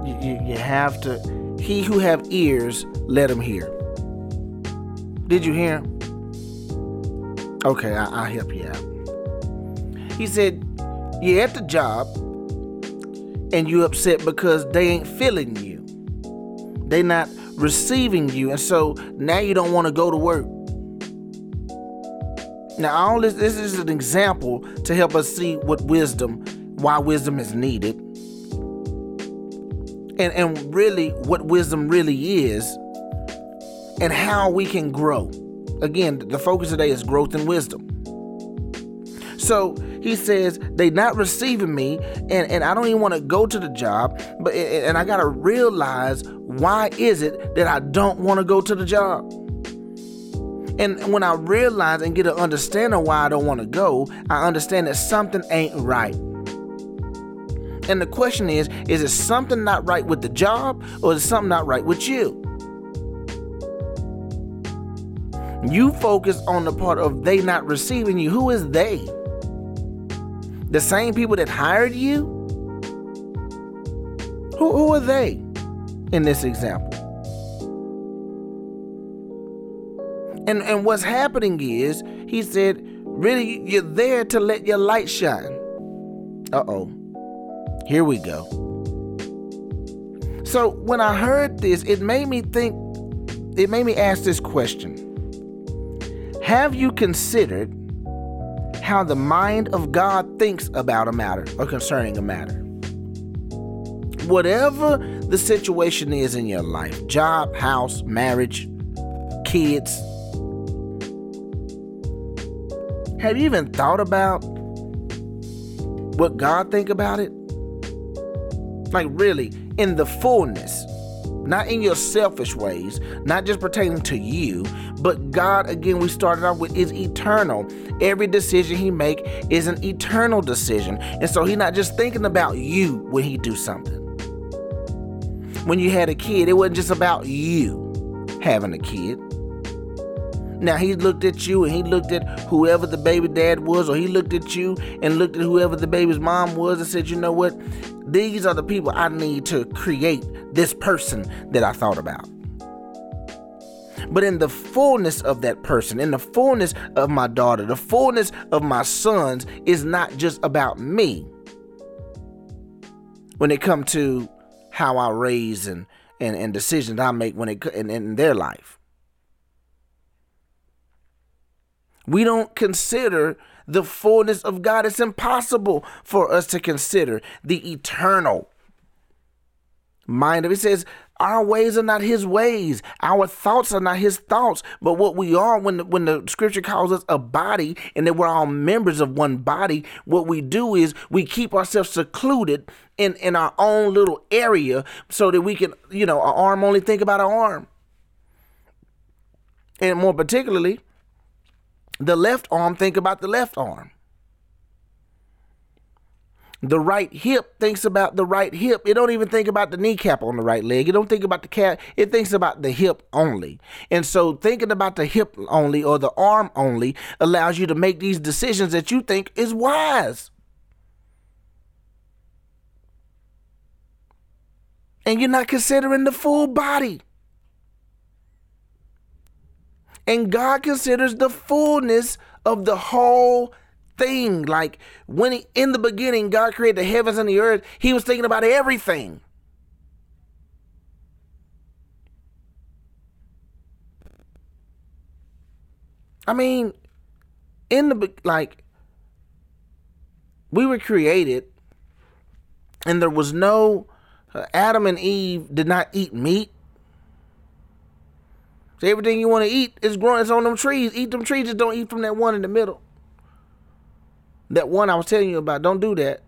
You, you, you have to. He who have ears, let him hear. Did you hear? Okay, I, I'll help you out. He said, You're at the job and you upset because they ain't feeling you. They not receiving you. And so now you don't want to go to work. Now, all this, this is an example to help us see what wisdom, why wisdom is needed. And, and really what wisdom really is and how we can grow. Again, the focus today is growth and wisdom. So he says they not receiving me, and, and I don't even want to go to the job, but and I gotta realize why is it that I don't want to go to the job. And when I realize and get an understanding why I don't want to go, I understand that something ain't right. And the question is, is it something not right with the job or is it something not right with you? You focus on the part of they not receiving you. Who is they? The same people that hired you? Who, who are they in this example? And, and what's happening is, he said, really, you're there to let your light shine. Uh oh. Here we go. So when I heard this, it made me think, it made me ask this question Have you considered how the mind of God thinks about a matter or concerning a matter. Whatever the situation is in your life job, house, marriage, kids have you even thought about what God think about it? Like really, in the fullness not in your selfish ways, not just pertaining to you, but God, again, we started off with is eternal. Every decision he make is an eternal decision. And so he's not just thinking about you when he do something. When you had a kid, it wasn't just about you having a kid. Now he looked at you and he looked at whoever the baby dad was, or he looked at you and looked at whoever the baby's mom was and said, you know what? These are the people I need to create this person that I thought about. But in the fullness of that person, in the fullness of my daughter, the fullness of my sons is not just about me. When it comes to how I raise and, and, and decisions I make when it in, in their life. We don't consider the fullness of God. It's impossible for us to consider the eternal mind. Of it says our ways are not his ways. Our thoughts are not his thoughts. But what we are when the, when the scripture calls us a body and that we're all members of one body what we do is we keep ourselves secluded in in our own little area so that we can you know our arm only think about our arm. And more particularly the left arm think about the left arm the right hip thinks about the right hip. It don't even think about the kneecap on the right leg. It don't think about the cat. It thinks about the hip only. And so thinking about the hip only or the arm only allows you to make these decisions that you think is wise. And you're not considering the full body. And God considers the fullness of the whole thing. Like when he, in the beginning, God created the heavens and the earth, he was thinking about everything. I mean, in the like, we were created, and there was no uh, Adam and Eve did not eat meat. So everything you want to eat is growing. It's on them trees. Eat them trees. Just don't eat from that one in the middle. That one I was telling you about. Don't do that.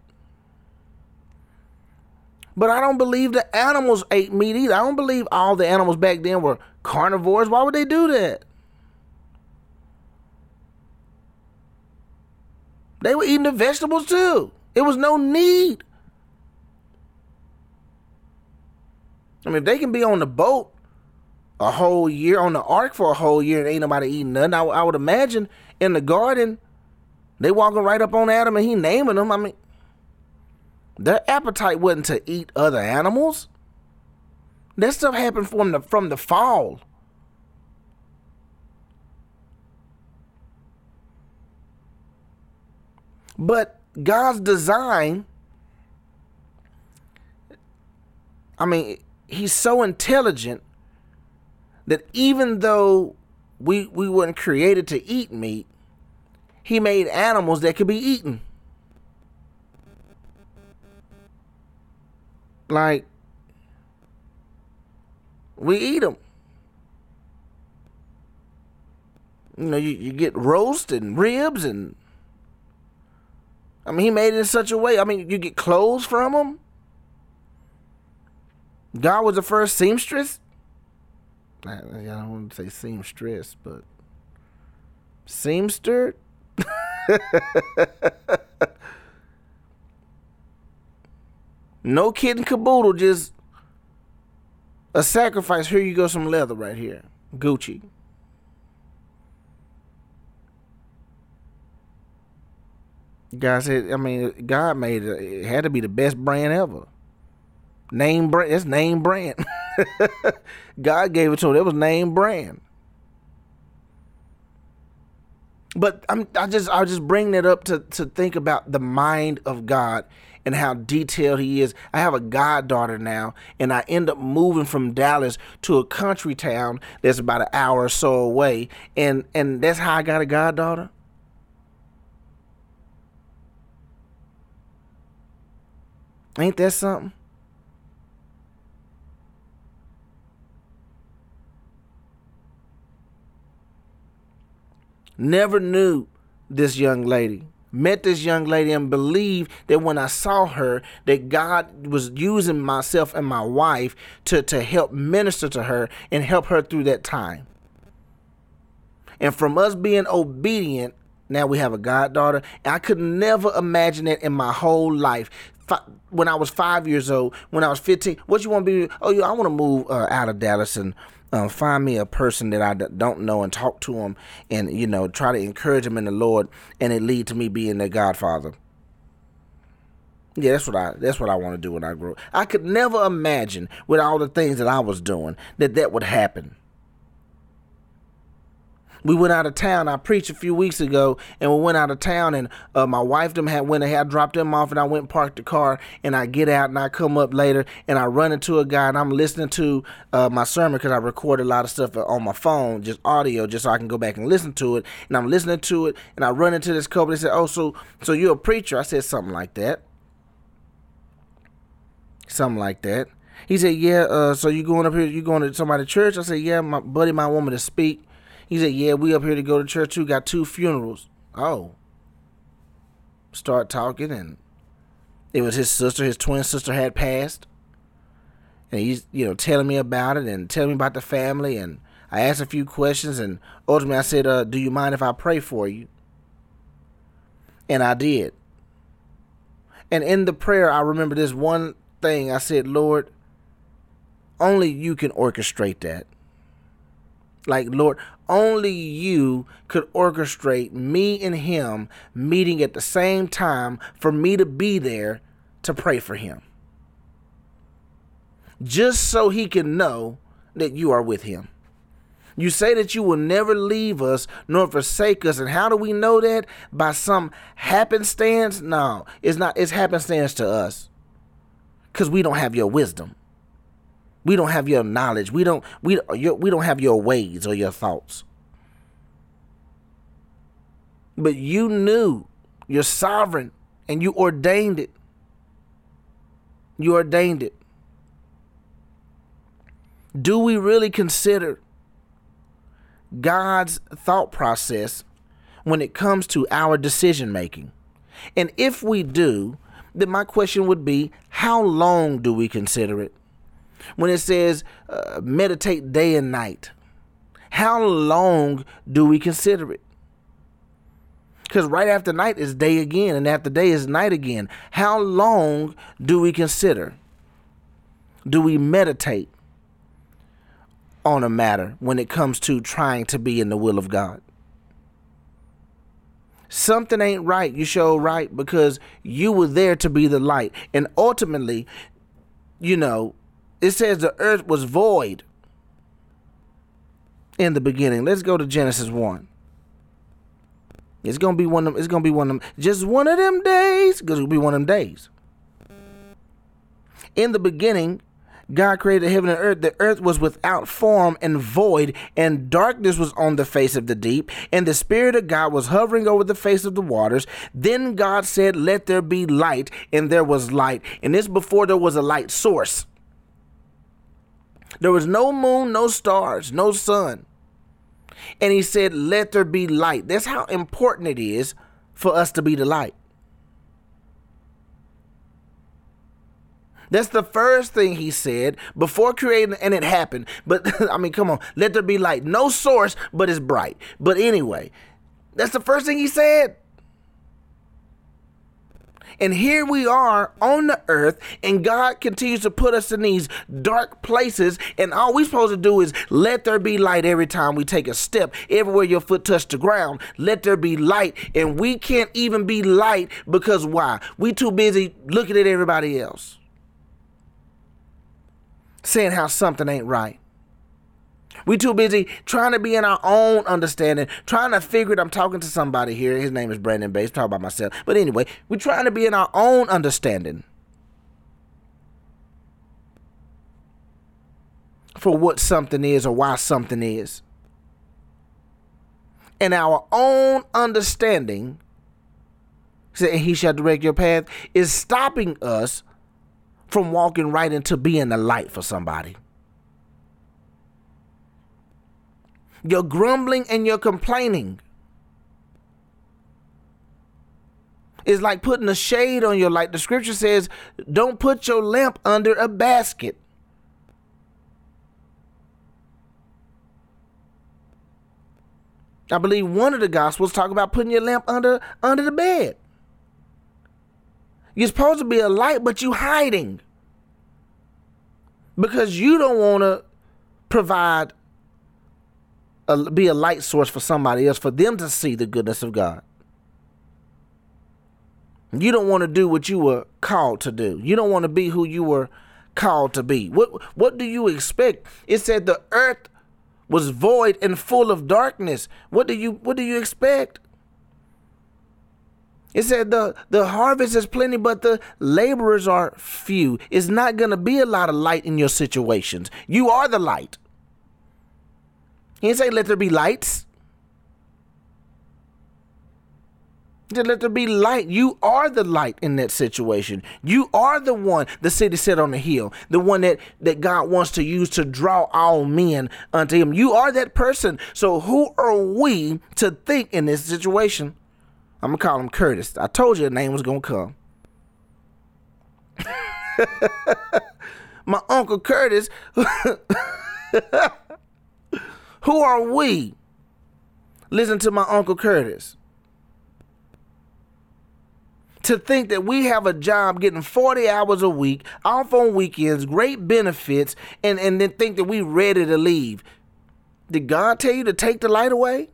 But I don't believe the animals ate meat either. I don't believe all the animals back then were carnivores. Why would they do that? They were eating the vegetables too. It was no need. I mean, if they can be on the boat a whole year, on the ark for a whole year, and ain't nobody eating nothing, I, I would imagine in the garden they walking right up on Adam and he naming them. I mean, their appetite wasn't to eat other animals. That stuff happened from the from the fall. But God's design, I mean, he's so intelligent that even though we we weren't created to eat meat, he made animals that could be eaten. Like, we eat them. You know, you, you get roast and ribs and. I mean, he made it in such a way. I mean, you get clothes from him. God was the first seamstress. I, don't want to say seamstress, but seamster. no kidding caboodle, just a sacrifice. Here you go, some leather right here. Gucci. God said, I mean, God made it. It had to be the best brand ever. Name brand. It's name brand. God gave it to him. It was name brand. but I'm I just I just bring that up to to think about the mind of God and how detailed he is. I have a goddaughter now, and I end up moving from Dallas to a country town that's about an hour or so away, and and that's how I got a goddaughter. Ain't that something? Never knew this young lady. Met this young lady and believed that when I saw her, that God was using myself and my wife to, to help minister to her and help her through that time. And from us being obedient, now we have a goddaughter. I could never imagine it in my whole life. When I was five years old, when I was 15, what you want to be? Oh, yeah, I want to move uh, out of Dallas and um, find me a person that I don't know and talk to them and you know try to encourage them in the Lord and it lead to me being their godfather. Yeah, that's what I that's what I want to do when I grow. I could never imagine with all the things that I was doing that that would happen. We went out of town. I preached a few weeks ago, and we went out of town, and uh, my wife them had went ahead, dropped them off, and I went and parked the car, and I get out, and I come up later, and I run into a guy, and I'm listening to uh, my sermon because I record a lot of stuff on my phone, just audio, just so I can go back and listen to it, and I'm listening to it, and I run into this couple. They said, "Oh, so so you're a preacher?" I said something like that, something like that. He said, "Yeah, uh, so you going up here? You going to somebody's church?" I said, "Yeah, my buddy want me to speak." He said, Yeah, we up here to go to church too. Got two funerals. Oh. Start talking and it was his sister, his twin sister had passed. And he's, you know, telling me about it and telling me about the family and I asked a few questions and ultimately I said, uh, do you mind if I pray for you? And I did. And in the prayer I remember this one thing. I said, Lord, only you can orchestrate that. Like, Lord, only you could orchestrate me and him meeting at the same time for me to be there to pray for him. Just so he can know that you are with him. You say that you will never leave us nor forsake us. And how do we know that? By some happenstance? No, it's not. It's happenstance to us. Because we don't have your wisdom. We don't have your knowledge. We don't we your, we don't have your ways or your thoughts. But you knew you're sovereign and you ordained it. You ordained it. Do we really consider God's thought process when it comes to our decision making? And if we do, then my question would be how long do we consider it? When it says uh, meditate day and night? How long do we consider it? Because right after night is day again, and after day is night again. How long do we consider? Do we meditate on a matter when it comes to trying to be in the will of God? Something ain't right. You show right because you were there to be the light. And ultimately, you know, it says the earth was void in the beginning. Let's go to Genesis 1. It's gonna be one of them, it's gonna be one of them just one of them days. Because it'll be one of them days. In the beginning, God created heaven and earth. The earth was without form and void, and darkness was on the face of the deep, and the Spirit of God was hovering over the face of the waters. Then God said, Let there be light, and there was light. And this before there was a light source. There was no moon, no stars, no sun. And he said, Let there be light. That's how important it is for us to be the light. That's the first thing he said before creating, and it happened. But I mean, come on, let there be light. No source, but it's bright. But anyway, that's the first thing he said. And here we are on the earth, and God continues to put us in these dark places. And all we're supposed to do is let there be light every time we take a step, everywhere your foot touches the ground. Let there be light. And we can't even be light because why? We too busy looking at everybody else. Saying how something ain't right. We too busy trying to be in our own understanding, trying to figure it. I'm talking to somebody here. His name is Brandon Bates. Talk about myself. But anyway, we're trying to be in our own understanding. For what something is or why something is. And our own understanding, saying he shall direct your path, is stopping us from walking right into being the light for somebody. You're grumbling and you're complaining. It's like putting a shade on your light. The scripture says, don't put your lamp under a basket. I believe one of the gospels talk about putting your lamp under under the bed. You're supposed to be a light, but you're hiding. Because you don't want to provide a, be a light source for somebody else, for them to see the goodness of God. You don't want to do what you were called to do. You don't want to be who you were called to be. What what do you expect? It said the earth was void and full of darkness. What do you what do you expect? It said the the harvest is plenty, but the laborers are few. It's not gonna be a lot of light in your situations. You are the light. He didn't say let there be lights. To let there be light. You are the light in that situation. You are the one, the city set on the hill, the one that, that God wants to use to draw all men unto him. You are that person. So who are we to think in this situation? I'm gonna call him Curtis. I told you the name was gonna come. My uncle Curtis. who are we? Listen to my uncle Curtis to think that we have a job getting 40 hours a week, off on weekends, great benefits, and, and then think that we're ready to leave. Did God tell you to take the light away?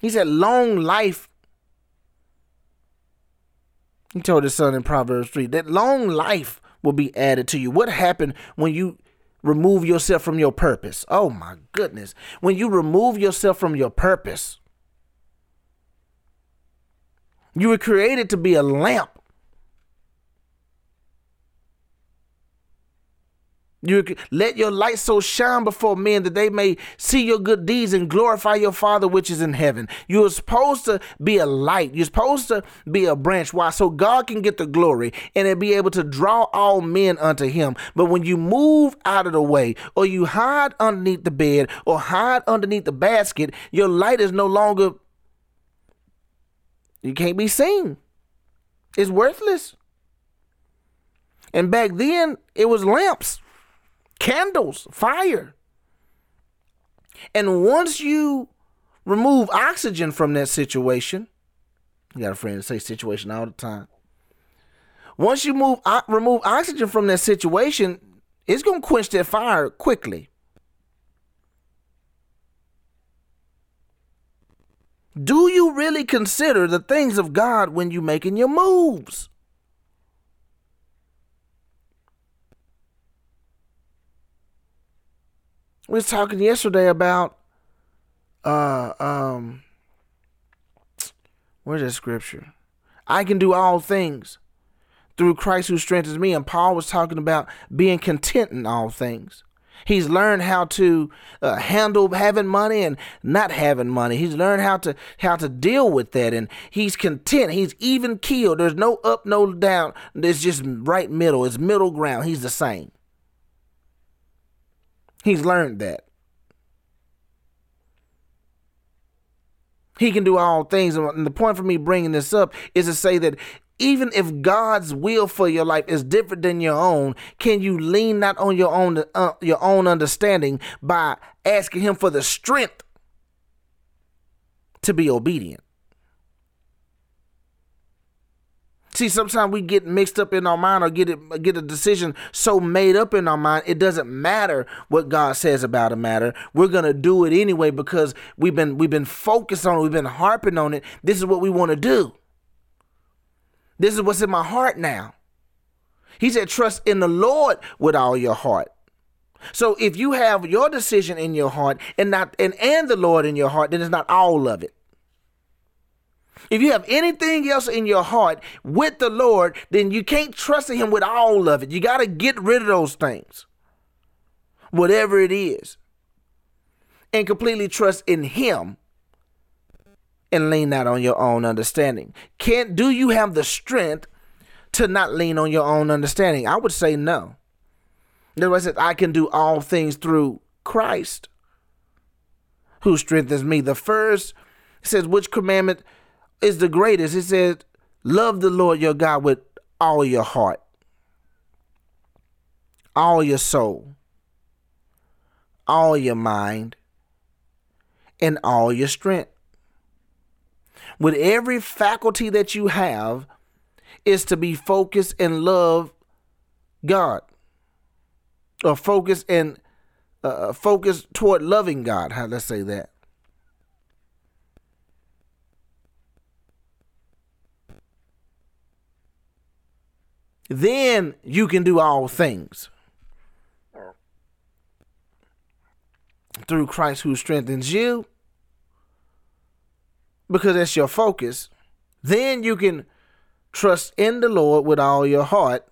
He said, long life. He told his son in Proverbs 3 that long life will be added to you. What happened when you remove yourself from your purpose. Oh my goodness. When you remove yourself from your purpose, you were created to be a lamp You let your light so shine before men that they may see your good deeds and glorify your Father which is in heaven. You're supposed to be a light. You're supposed to be a branch. Why? So God can get the glory and be able to draw all men unto Him. But when you move out of the way, or you hide underneath the bed, or hide underneath the basket, your light is no longer. You can't be seen. It's worthless. And back then, it was lamps candles, fire. And once you remove oxygen from that situation, you got a friend that say situation all the time. Once you move uh, remove oxygen from that situation, it's going to quench that fire quickly. Do you really consider the things of God when you're making your moves? We was talking yesterday about uh um where's that scripture? I can do all things through Christ who strengthens me. And Paul was talking about being content in all things. He's learned how to uh, handle having money and not having money. He's learned how to how to deal with that, and he's content. He's even keeled. There's no up, no down. There's just right middle. It's middle ground. He's the same. He's learned that. He can do all things. And the point for me bringing this up is to say that even if God's will for your life is different than your own, can you lean not on your own uh, your own understanding by asking Him for the strength to be obedient? See, sometimes we get mixed up in our mind or get it get a decision so made up in our mind, it doesn't matter what God says about a matter. We're gonna do it anyway because we've been we've been focused on it, we've been harping on it. This is what we want to do. This is what's in my heart now. He said, trust in the Lord with all your heart. So if you have your decision in your heart and not and and the Lord in your heart, then it's not all of it. If you have anything else in your heart with the Lord, then you can't trust Him with all of it. You got to get rid of those things, whatever it is, and completely trust in Him and lean not on your own understanding. Can't do you have the strength to not lean on your own understanding? I would say no. Otherwise, I can do all things through Christ who strengthens me. The first says, which commandment is the greatest. It says, Love the Lord your God with all your heart, all your soul, all your mind, and all your strength. With every faculty that you have, is to be focused and love God, or focus and uh, focus toward loving God. How let's say that. Then you can do all things through Christ who strengthens you because that's your focus. Then you can trust in the Lord with all your heart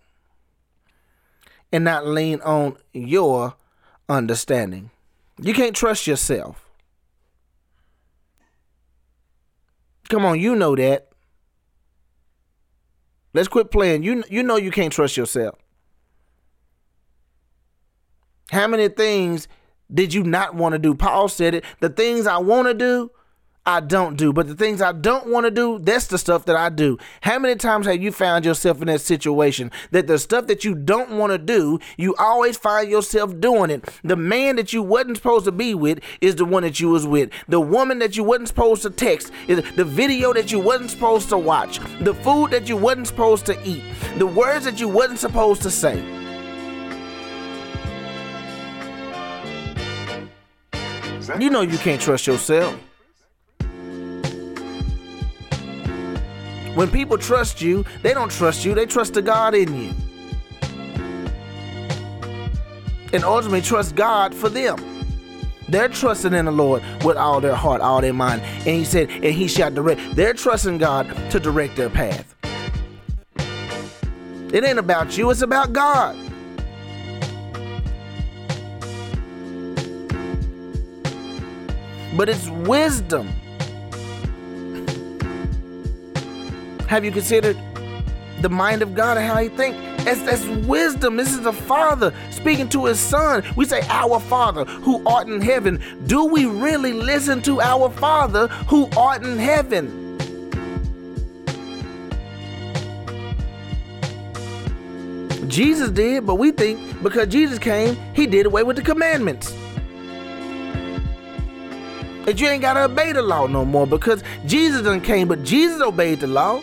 and not lean on your understanding. You can't trust yourself. Come on, you know that. Let's quit playing. You you know you can't trust yourself. How many things did you not want to do? Paul said it. The things I want to do, I don't do. But the things I don't want to do, that's the stuff that I do. How many times have you found yourself in that situation that the stuff that you don't want to do, you always find yourself doing it? The man that you wasn't supposed to be with is the one that you was with. The woman that you wasn't supposed to text is the video that you wasn't supposed to watch. The food that you wasn't supposed to eat. The words that you wasn't supposed to say. You know you can't trust yourself. When people trust you, they don't trust you, they trust the God in you. And ultimately trust God for them. They're trusting in the Lord with all their heart, all their mind. And he said, and he shall direct. They're trusting God to direct their path. It ain't about you, it's about God. But it's wisdom Have you considered the mind of God and how he think? That's, that's wisdom. This is the Father speaking to his Son. We say, Our Father who art in heaven. Do we really listen to our Father who art in heaven? Jesus did, but we think because Jesus came, he did away with the commandments. That you ain't gotta obey the law no more because Jesus done came, but Jesus obeyed the law.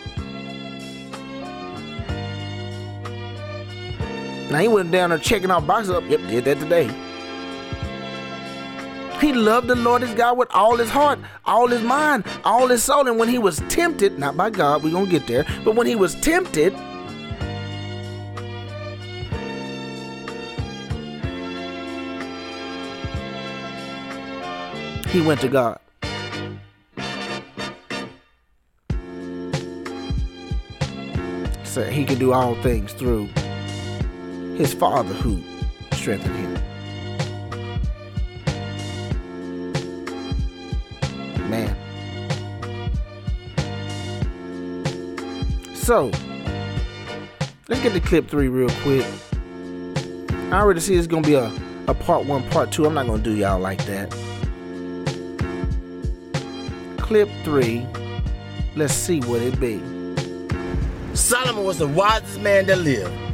Now he went down there checking off boxes up. Yep, did that today. He loved the Lord his God with all his heart, all his mind, all his soul. And when he was tempted, not by God, we're going to get there, but when he was tempted, he went to God. So he could do all things through his father who strengthened him. Man. So, let's get to clip three real quick. I already see it's gonna be a, a part one, part two. I'm not gonna do y'all like that. Clip three. Let's see what it be. Solomon was the wisest man that lived.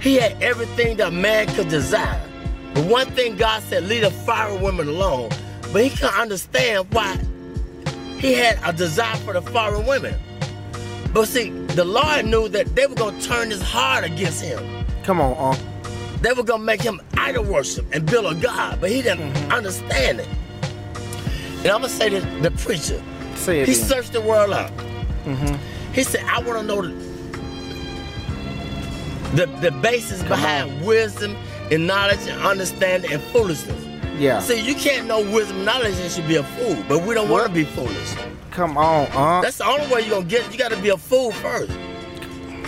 He had everything that man could desire. But one thing God said, leave the foreign women alone. But he couldn't understand why he had a desire for the foreign women. But see, the Lord knew that they were going to turn his heart against him. Come on. They were going to make him idol worship and build a God. But he didn't Mm-hmm. understand it. And I'm going to say this, the preacher. He then. searched the world out. He said, I want to know the, the, basis behind wisdom and knowledge and understanding and foolishness. yeah. See, you can't know wisdom and knowledge and should be a fool, but we don't want to be foolish. Come on, Unc. That's the only way you're going to get it. You got to be a fool first.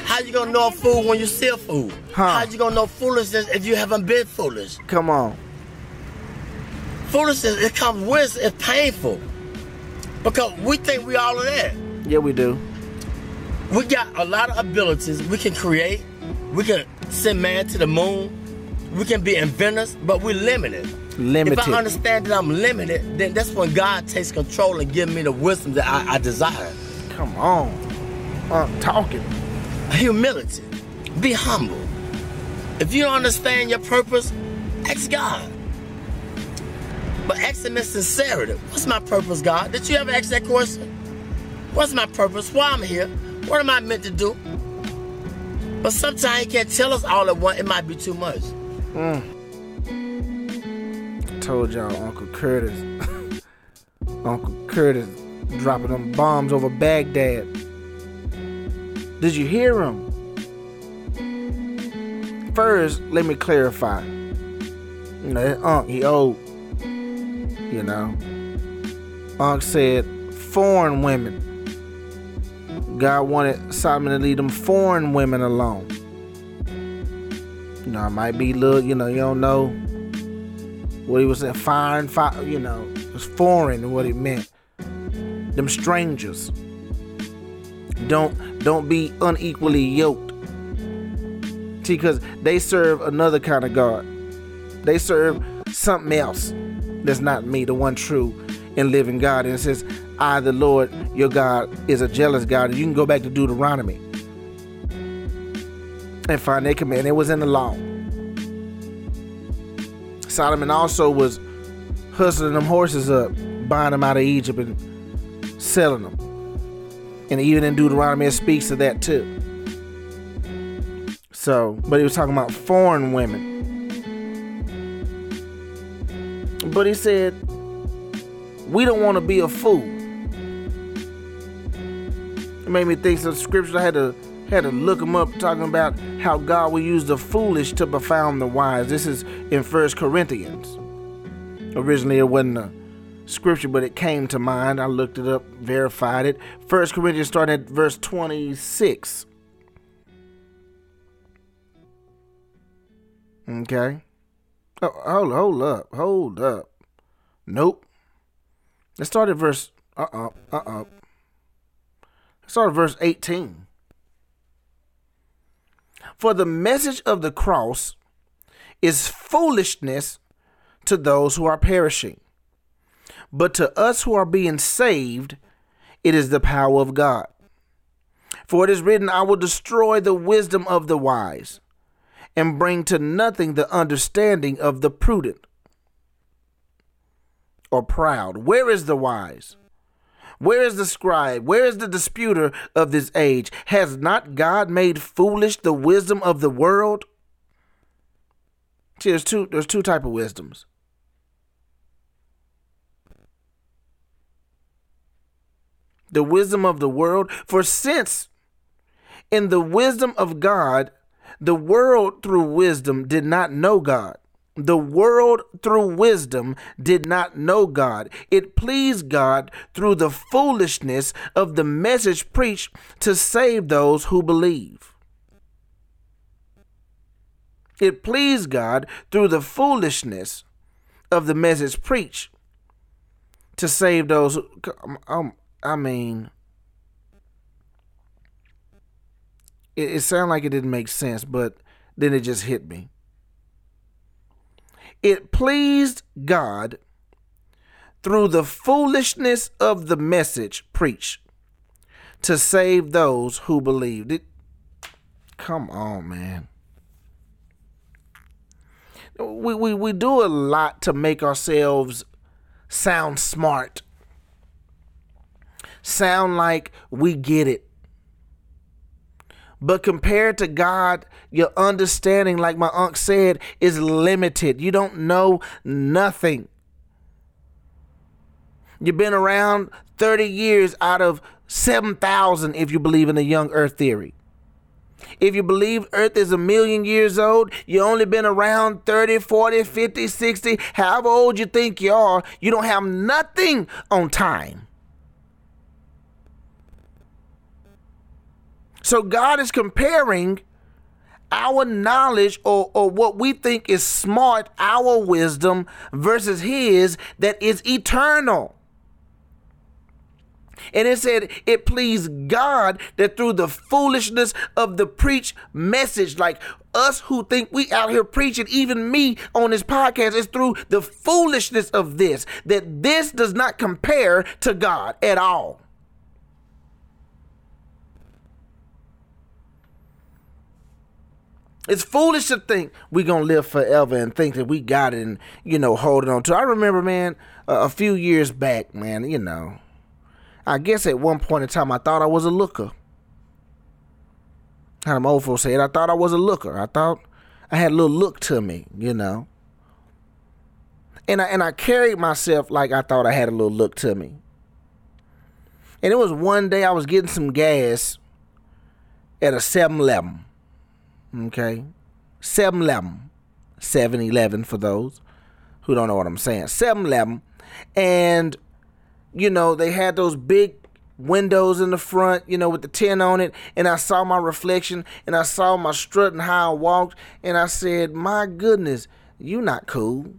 How you going to know a fool when you see a fool? Huh. How you going to know foolishness if you haven't been foolish? Come on. Foolishness, it comes with, it's painful. Because we think we all of that. Yeah, we do. we got a lot of abilities. We can create. We can send man to the moon. We can be inventors, but we're limited. Limited. If I understand that I'm limited, then that's when God takes control and gives me the wisdom that I, I desire. Come on. I'm talking. Humility. Be humble. If you don't understand your purpose, ask God. But ask Him in sincerity. What's my purpose, God? Did you ever ask that question? What's my purpose? Why I'm here? What am I meant to do? But sometimes he can't tell us all at once. It might be too much. Mm. Told y'all, Uncle Curtis. Uncle Curtis dropping them bombs over Baghdad. Did you hear him? First, let me clarify. You know, Unc, he old. You know. Unc said foreign women. God wanted Solomon to leave them foreign women alone. You know, it might be little, you know, you don't know what he was saying. Foreign, you know, it was foreign and what it meant. Them strangers. Don't don't be unequally yoked. See, because they serve another kind of God. They serve something else that's not me, the one true and living God. And it says, I, the Lord, your God, is a jealous God. You can go back to Deuteronomy and find that command. It was in the law. Solomon also was hustling them horses up, buying them out of Egypt and selling them. And even in Deuteronomy, it speaks to that too. So, but he was talking about foreign women. But he said, we don't want to be a fool. Made me think some scriptures. I had to had to look them up, talking about how God will use the foolish to confound the wise. This is in First Corinthians. Originally, it wasn't a scripture, but it came to mind. I looked it up, verified it. First Corinthians, starting at verse twenty-six. Okay. Oh, hold, hold up, hold up. Nope. Let's start at verse. Uh uh-uh, uh uh uh. Start verse eighteen. For the message of the cross is foolishness to those who are perishing, but to us who are being saved, it is the power of God. For it is written, I will destroy the wisdom of the wise and bring to nothing the understanding of the prudent or proud. Where is the wise? Where is the scribe? Where is the disputer of this age? Has not God made foolish the wisdom of the world? See, there's two there's two type of wisdoms. The wisdom of the world, for since in the wisdom of God, the world through wisdom did not know God. The world through wisdom did not know God. It pleased God through the foolishness of the message preached to save those who believe. It pleased God through the foolishness of the message preached to save those. Who, um, I mean, it, it sounded like it didn't make sense, but then it just hit me. It pleased God through the foolishness of the message preached to save those who believed it. Come on, man. We, we, we do a lot to make ourselves sound smart, sound like we get it. But compared to God, your understanding, like my uncle said, is limited. You don't know nothing. You've been around 30 years out of 7,000 if you believe in the young earth theory. If you believe earth is a million years old, you only been around 30, 40, 50, 60, however old you think you are, you don't have nothing on time. So God is comparing our knowledge or, or what we think is smart, our wisdom, versus His that is eternal. And it said it pleased God that through the foolishness of the preach message, like us who think we out here preaching, even me on this podcast, is through the foolishness of this, that this does not compare to God at all. It's foolish to think we're gonna live forever and think that we got it and you know holding on to. I remember, man, uh, a few years back, man. You know, I guess at one point in time I thought I was a looker. How them old folks say it. I thought I was a looker. I thought I had a little look to me, you know. And I and I carried myself like I thought I had a little look to me. And it was one day I was getting some gas at a 7-Eleven. Okay? 7-Eleven. 7-Eleven for those who don't know what I'm saying. 7-Eleven. And you know, they had those big windows in the front, you know, with the tin on it, and I saw my reflection and I saw my strut and how I walked, and I said, My goodness, you not cool.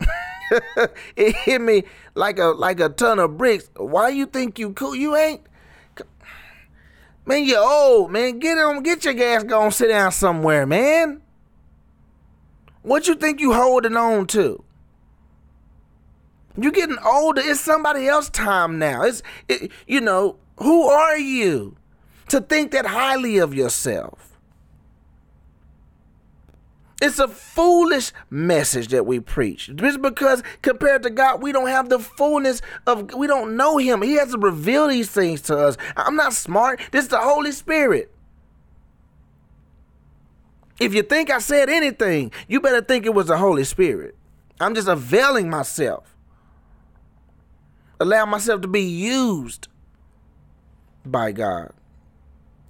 it hit me like a like a ton of bricks. Why you think you cool? You ain't Man, you're old, man. Get on get your gas going, sit down somewhere, man. What you think you holding on to? You're getting older. It's somebody else's time now. It's it, you know, who are you to think that highly of yourself? It's a foolish message that we preach. Just because compared to God, we don't have the fullness of we don't know him. He has to reveal these things to us. I'm not smart. This is the Holy Spirit. If you think I said anything, you better think it was the Holy Spirit. I'm just availing myself. Allow myself to be used by God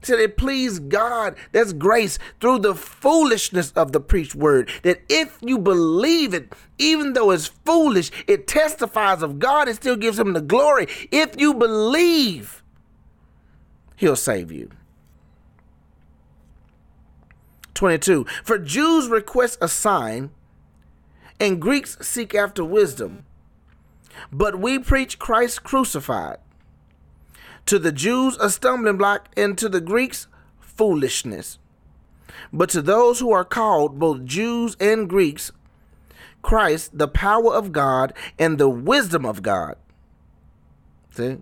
said it pleased God, that's grace, through the foolishness of the preached word. That if you believe it, even though it's foolish, it testifies of God and still gives him the glory. If you believe, he'll save you. 22. For Jews request a sign, and Greeks seek after wisdom. But we preach Christ crucified to the Jews, a stumbling block, and to the Greeks, foolishness. But to those who are called, both Jews and Greeks, Christ, the power of God and the wisdom of God. See?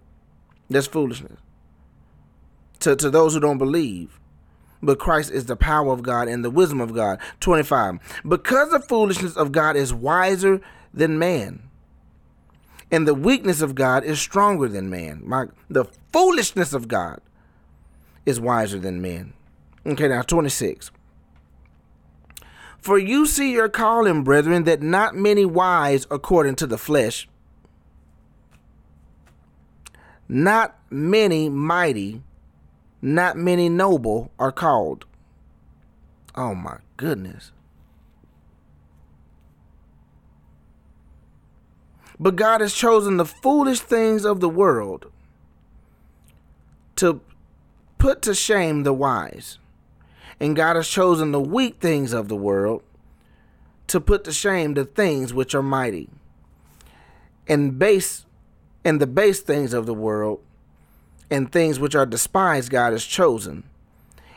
That's foolishness. To, to those who don't believe. But Christ is the power of God and the wisdom of God. 25. Because the foolishness of God is wiser than man and the weakness of God is stronger than man. My, the foolishness of God is wiser than men. Okay, now 26. For you see your calling, brethren, that not many wise according to the flesh, not many mighty, not many noble are called. Oh my goodness. But God has chosen the foolish things of the world to put to shame the wise. And God has chosen the weak things of the world to put to shame the things which are mighty. And base and the base things of the world and things which are despised God has chosen,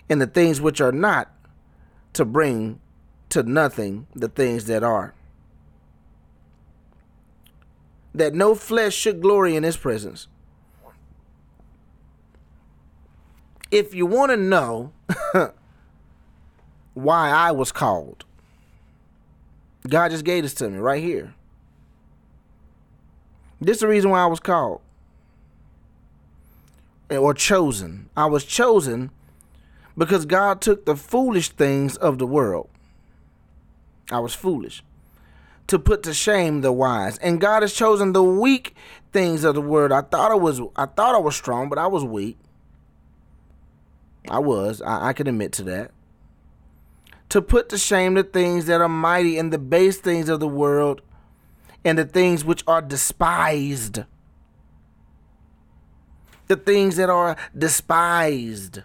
and the things which are not to bring to nothing the things that are that no flesh should glory in his presence. If you want to know why I was called, God just gave this to me right here. This is the reason why I was called or chosen. I was chosen because God took the foolish things of the world. I was foolish to put to shame the wise. And God has chosen the weak things of the world. I thought I was I thought I was strong, but I was weak. I was. I, I can admit to that. To put to shame the things that are mighty and the base things of the world and the things which are despised. The things that are despised.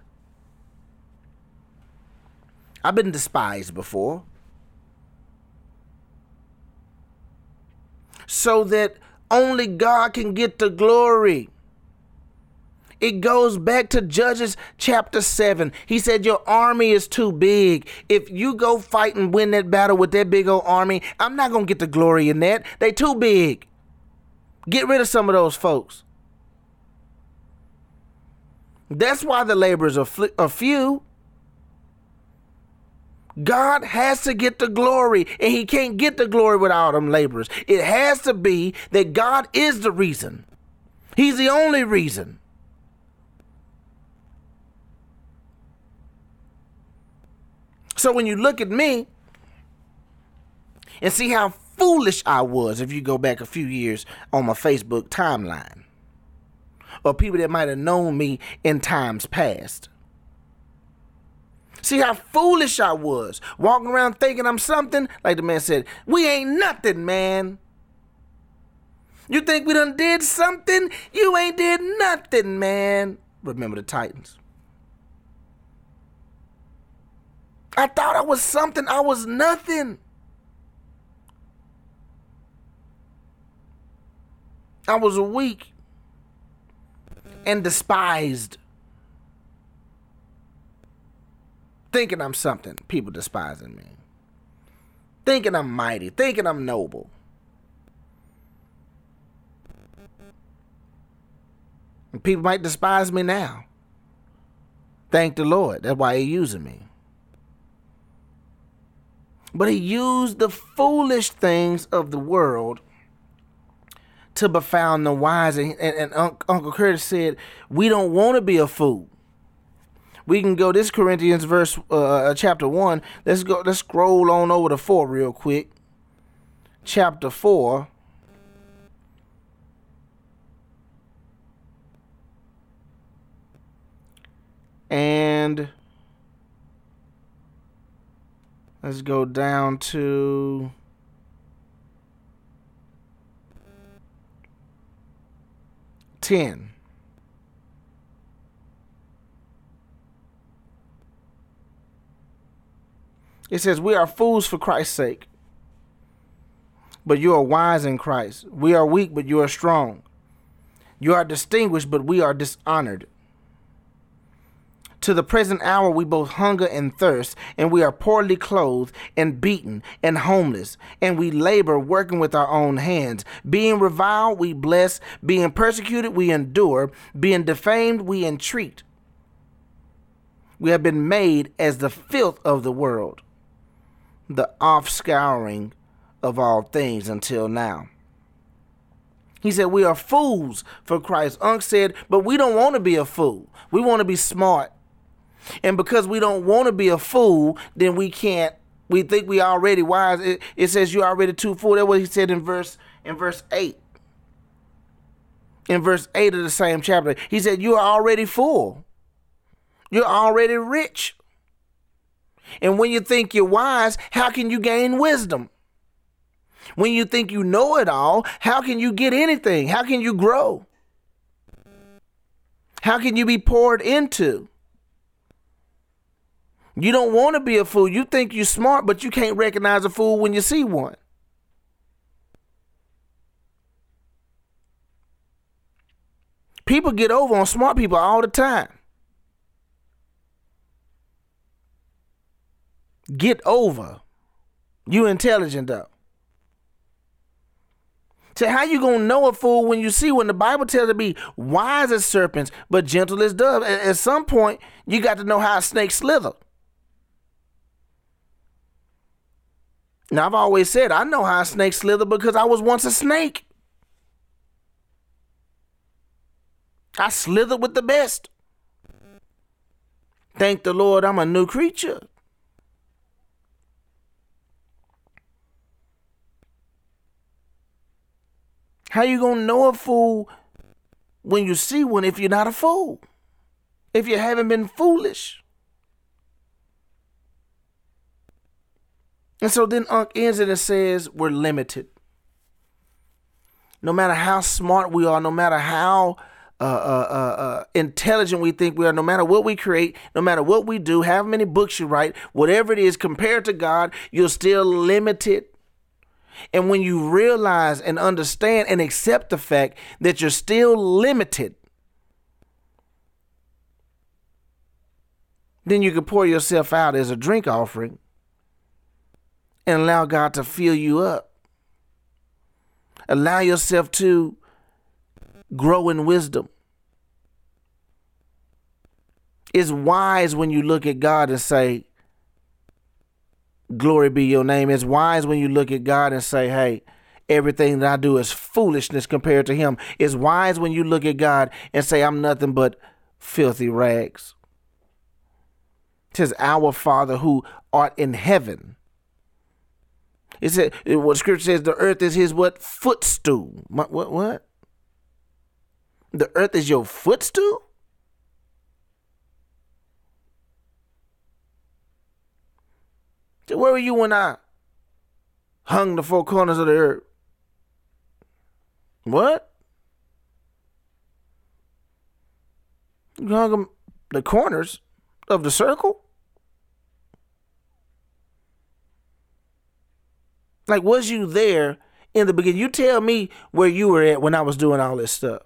I've been despised before. So that only God can get the glory. It goes back to Judges chapter 7. He said, Your army is too big. If you go fight and win that battle with that big old army, I'm not going to get the glory in that. They too big. Get rid of some of those folks. That's why the laborers are, are few. God has to get the glory, and He can't get the glory without them laborers. It has to be that God is the reason, He's the only reason. So when you look at me and see how foolish I was, if you go back a few years on my Facebook timeline, or people that might have known me in times past. See how foolish I was, walking around thinking I'm something. Like the man said, we ain't nothing, man. You think we done did something? You ain't did nothing, man. Remember the Titans. I thought I was something. I was nothing. I was weak and despised. Thinking I'm something, people despising me. Thinking I'm mighty, thinking I'm noble. And people might despise me now. Thank the Lord. That's why He's using me. But He used the foolish things of the world to befound the wise. And, and, and Uncle Curtis said, We don't want to be a fool. We can go this Corinthians verse uh, chapter one. Let's go. Let's scroll on over to four real quick. Chapter four. And let's go down to 10. It says, We are fools for Christ's sake, but you are wise in Christ. We are weak, but you are strong. You are distinguished, but we are dishonored. To the present hour, we both hunger and thirst, and we are poorly clothed, and beaten, and homeless, and we labor working with our own hands. Being reviled, we bless. Being persecuted, we endure. Being defamed, we entreat. We have been made as the filth of the world, the offscouring of all things until now. He said, We are fools for Christ. Unc said, But we don't want to be a fool. We want to be smart. And because we don't want to be a fool, then we can't. We think we already wise. It, it says you already too full. That's what he said in verse in verse eight. In verse eight of the same chapter, he said you are already full. You're already rich. And when you think you're wise, how can you gain wisdom? When you think you know it all, how can you get anything? How can you grow? How can you be poured into? You don't want to be a fool. You think you're smart, but you can't recognize a fool when you see one. People get over on smart people all the time. Get over. You intelligent though. So how you gonna know a fool when you see when the Bible tells to be wise as serpents but gentle as doves? At some point, you got to know how a snake slither. Now, I've always said I know how snakes slither because I was once a snake. I slithered with the best. Thank the Lord, I'm a new creature. How you gonna know a fool when you see one if you're not a fool? If you haven't been foolish? And so then Unc ends it and says, We're limited. No matter how smart we are, no matter how uh, uh, uh, uh, intelligent we think we are, no matter what we create, no matter what we do, how many books you write, whatever it is, compared to God, you're still limited. And when you realize and understand and accept the fact that you're still limited, then you can pour yourself out as a drink offering and allow God to fill you up. Allow yourself to grow in wisdom. It's wise when you look at God and say, Glory be your name. It's wise when you look at God and say, Hey, everything that I do is foolishness compared to Him. It's wise when you look at God and say, I'm nothing but filthy rags. says, Our Father who art in heaven. It said what scripture says the earth is his what? Footstool. What what what? The earth is your footstool? Where were you when I hung the four corners of the earth? What? You hung them the corners of the circle? Like, was you there in the beginning? You tell me where you were at when I was doing all this stuff.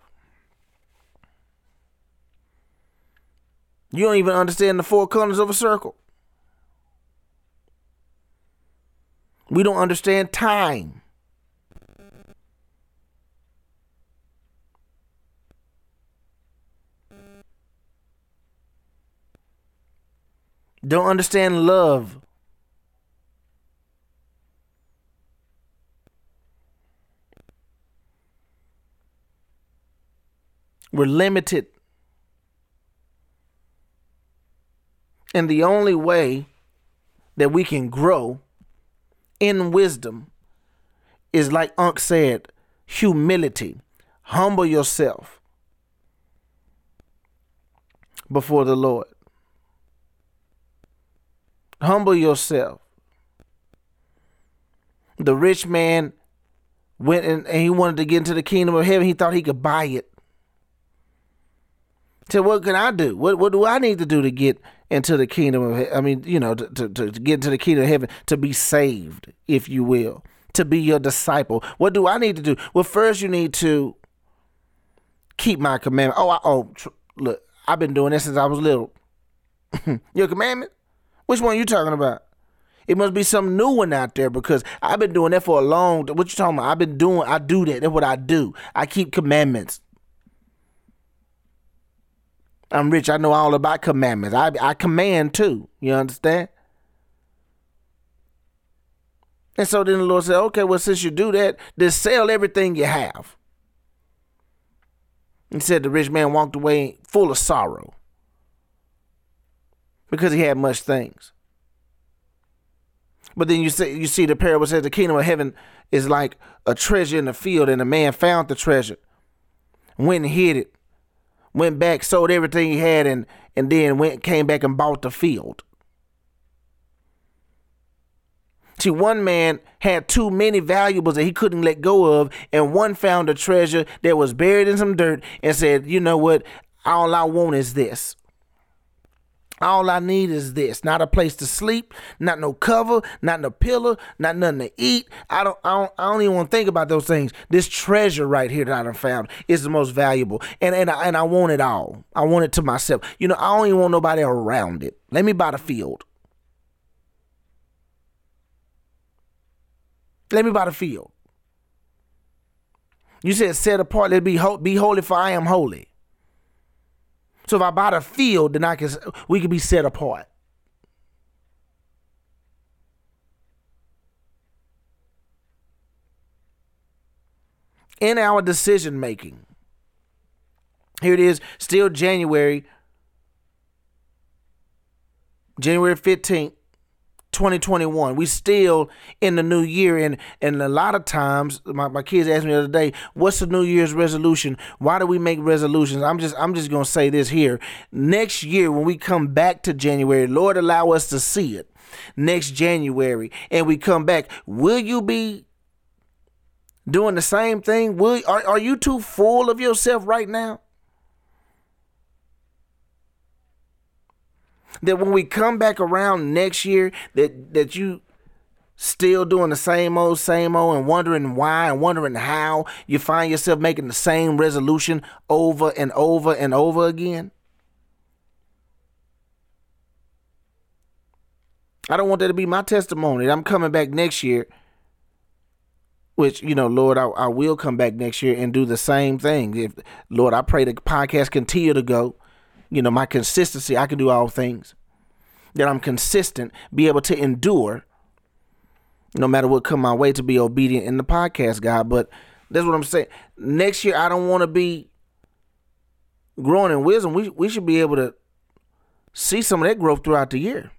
You don't even understand the four corners of a circle. We don't understand time. Don't understand love. We're limited. And the only way that we can grow in wisdom is like Unc said, humility. Humble yourself before the Lord. Humble yourself. The rich man went and, and he wanted to get into the kingdom of heaven. He thought he could buy it. So what can I do? What what do I need to do to get into the kingdom of I mean, you know, to, to, to get into the kingdom of heaven, to be saved, if you will, to be your disciple. What do I need to do? Well, first you need to keep my commandment. Oh, I, oh, tr- look, I've been doing this since I was little. your commandment? Which one are you talking about? It must be some new one out there because I've been doing that for a long. What you talking about? I've been doing. I do that. That's what I do. I keep commandments. I'm rich. I know all about commandments. I I command too. You understand? And so then the Lord said, "Okay, well, since you do that, then sell everything you have." He said the rich man walked away full of sorrow because he had much things. But then you see, you see the parable says the kingdom of heaven is like a treasure in the field, and a man found the treasure, went and hid it, went back, sold everything he had, and and then went came back and bought the field. See, one man had too many valuables that he couldn't let go of, and one found a treasure that was buried in some dirt and said, "You know what? All I want is this." All I need is this. Not a place to sleep, not no cover, not no pillow, not nothing to eat. I don't I don't, I don't even want to think about those things. This treasure right here that I done found is the most valuable. And and I, and I want it all. I want it to myself. You know, I don't even want nobody around it. Let me buy the field. Let me buy the field. You said set apart, let be ho- be holy for I am holy. So if I buy the field, then I can we can be set apart. In our decision making. Here it is, still January, January 15th. 2021. We still in the new year and and a lot of times my, my kids asked me the other day, what's the new year's resolution? Why do we make resolutions? I'm just I'm just gonna say this here. Next year when we come back to January, Lord allow us to see it next January and we come back, will you be doing the same thing? Will are, are you too full of yourself right now? That when we come back around next year that that you still doing the same old same old and wondering why and wondering how you find yourself making the same resolution over and over and over again I don't want that to be my testimony. I'm coming back next year, which, you know, Lord, I, I will come back next year and do the same thing. If Lord, I pray the podcast continue to go you know, my consistency, I can do all things. That I'm consistent, be able to endure no matter what come my way to be obedient in the podcast, God. But that's what I'm saying. Next year I don't want to be growing in wisdom. We we should be able to see some of that growth throughout the year.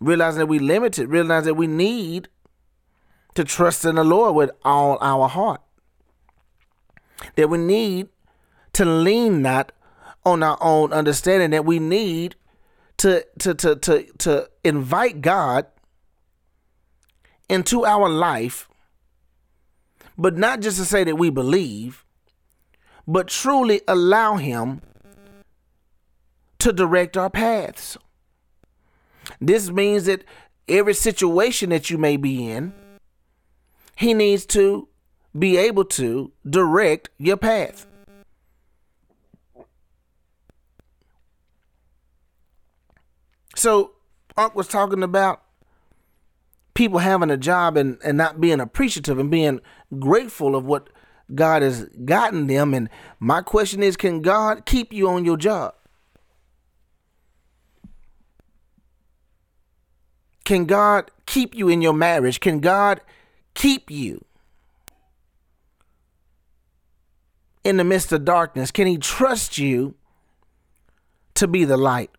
Realizing that we limited, realize that we need to trust in the Lord with all our heart. That we need to lean not on our own understanding, that we need to to to to, to invite God into our life, but not just to say that we believe, but truly allow Him to direct our paths. This means that every situation that you may be in, He needs to be able to direct your path. So, Unc was talking about people having a job and, and not being appreciative and being grateful of what God has gotten them. And my question is can God keep you on your job? Can God keep you in your marriage? Can God keep you in the midst of darkness? Can He trust you to be the light?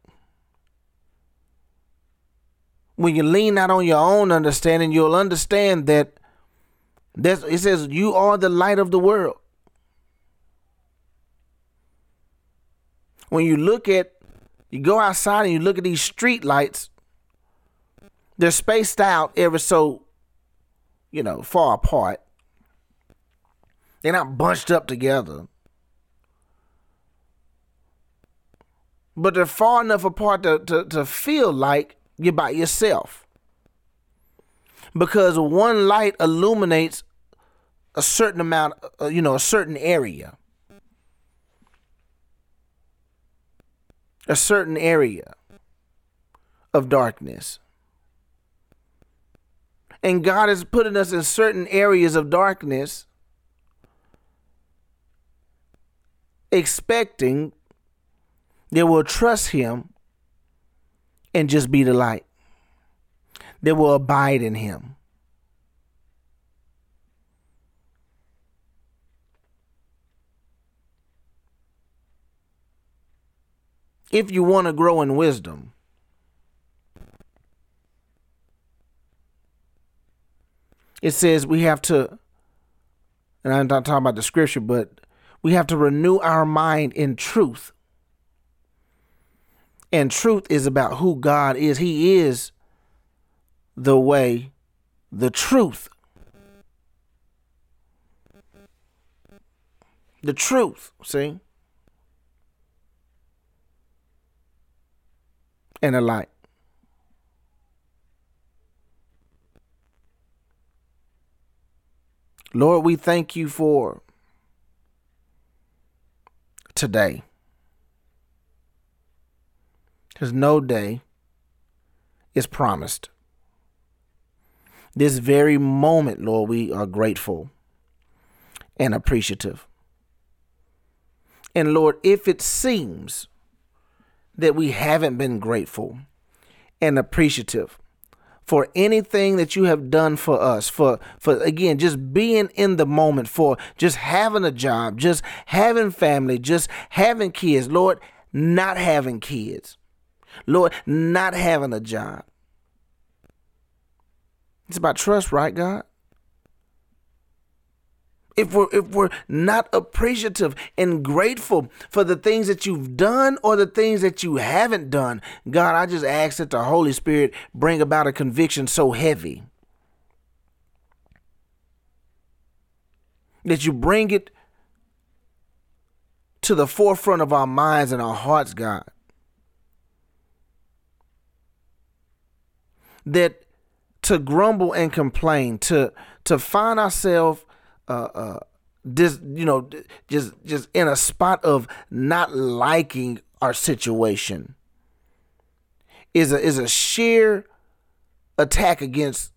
When you lean out on your own understanding, you'll understand that that's, it says you are the light of the world. When you look at, you go outside and you look at these street lights, they're spaced out ever so, you know, far apart. They're not bunched up together. But they're far enough apart to, to, to feel like you're by yourself. Because one light illuminates a certain amount, uh, you know, a certain area. A certain area of darkness. And God is putting us in certain areas of darkness, expecting that we'll trust Him and just be the light that will abide in him. If you want to grow in wisdom, it says we have to, and I'm not talking about the scripture, but we have to renew our mind in truth. And truth is about who God is. He is the way, the truth. The truth, see? And the light. Lord, we thank you for today. Because no day is promised. This very moment, Lord, we are grateful and appreciative. And Lord, if it seems that we haven't been grateful and appreciative for anything that you have done for us, for for again, just being in the moment, for just having a job, just having family, just having kids, Lord, not having kids. Lord, not having a job. It's about trust, right, God? If we're if we're not appreciative and grateful for the things that you've done or the things that you haven't done, God, I just ask that the Holy Spirit bring about a conviction so heavy that you bring it to the forefront of our minds and our hearts, God. That to grumble and complain, to to find ourselves uh, uh, this, you know, just just in a spot of not liking our situation is a is a sheer attack against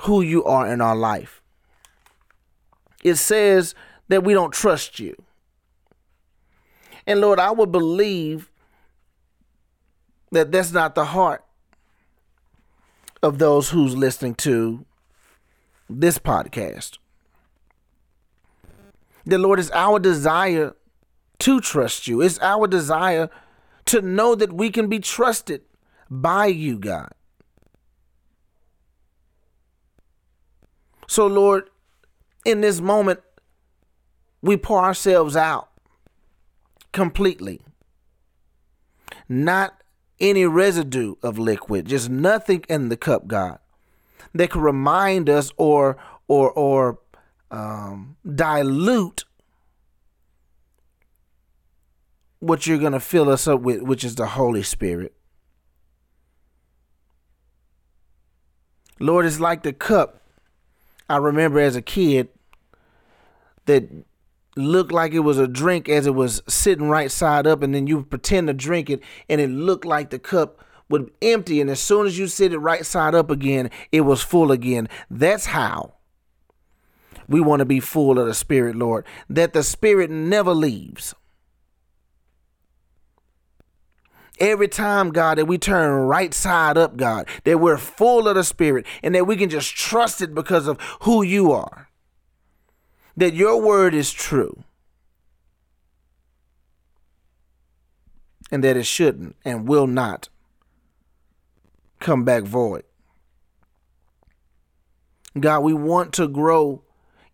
who you are in our life. It says that we don't trust you. And Lord, I would believe that that's not the heart of those who's listening to this podcast. The Lord is our desire to trust you. It's our desire to know that we can be trusted by you, God. So, Lord, in this moment, we pour ourselves out completely. Not any residue of liquid, just nothing in the cup, God, that could remind us or or or um, dilute what you're to fill us up with, which is the Holy Spirit. Lord, it's like the cup I remember as a kid that looked like it was a drink as it was sitting right side up, and then you pretend to drink it, and it looked like the cup would empty, and as soon as you sit it right side up again, it was full again. That's how we want to be full of the Spirit, Lord, that the Spirit never leaves. Every time, God, that we turn right side up, God, that we're full of the Spirit and that we can just trust it because of who you are. That your word is true. And that it shouldn't and will not come back void. God, we want to grow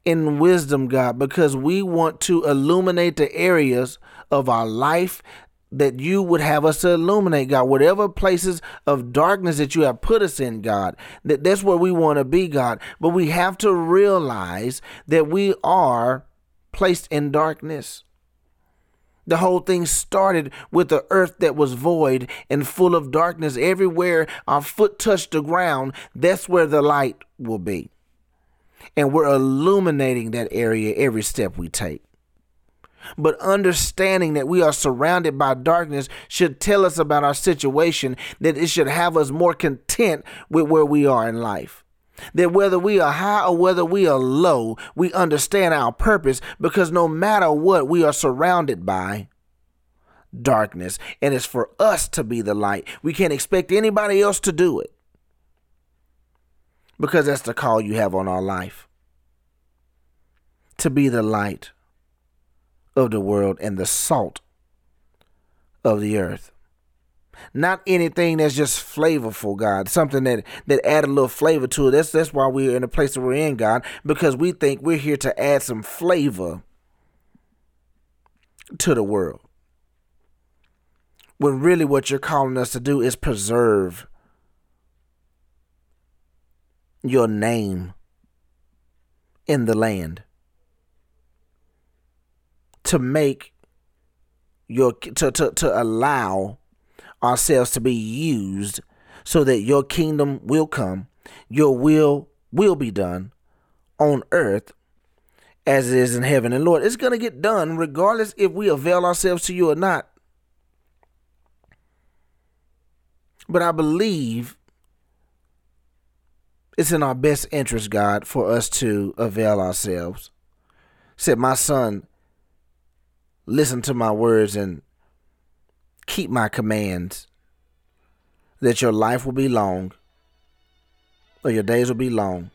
in wisdom, God, because we want to illuminate the areas of our life that you would have us to illuminate, God. Whatever places of darkness that you have put us in, God, that that's where we want to be, God. But we have to realize that we are placed in darkness. The whole thing started with the earth that was void and full of darkness. Everywhere our foot touched the ground, that's where the light will be. And we're illuminating that area every step we take. But understanding that we are surrounded by darkness should tell us about our situation, that it should have us more content with where we are in life. That whether we are high or whether we are low, we understand our purpose because no matter what, we are surrounded by darkness. And it's for us to be the light. We can't expect anybody else to do it because that's the call you have on our life to be the light of the world and the salt of the earth. Not anything that's just flavorful, God. Something that that add a little flavor to it. That's that's why we're in the place that we're in, God, because we think we're here to add some flavor to the world. When really what you're calling us to do is preserve your name in the land to make your to, to, to allow ourselves to be used so that your kingdom will come, your will will be done on earth as it is in heaven. And Lord, it's going to get done regardless if we avail ourselves to you or not. But I believe it's in our best interest, God, for us to avail ourselves. Said, My son, listen to my words and keep my commands, that your life will be long, or your days will be long,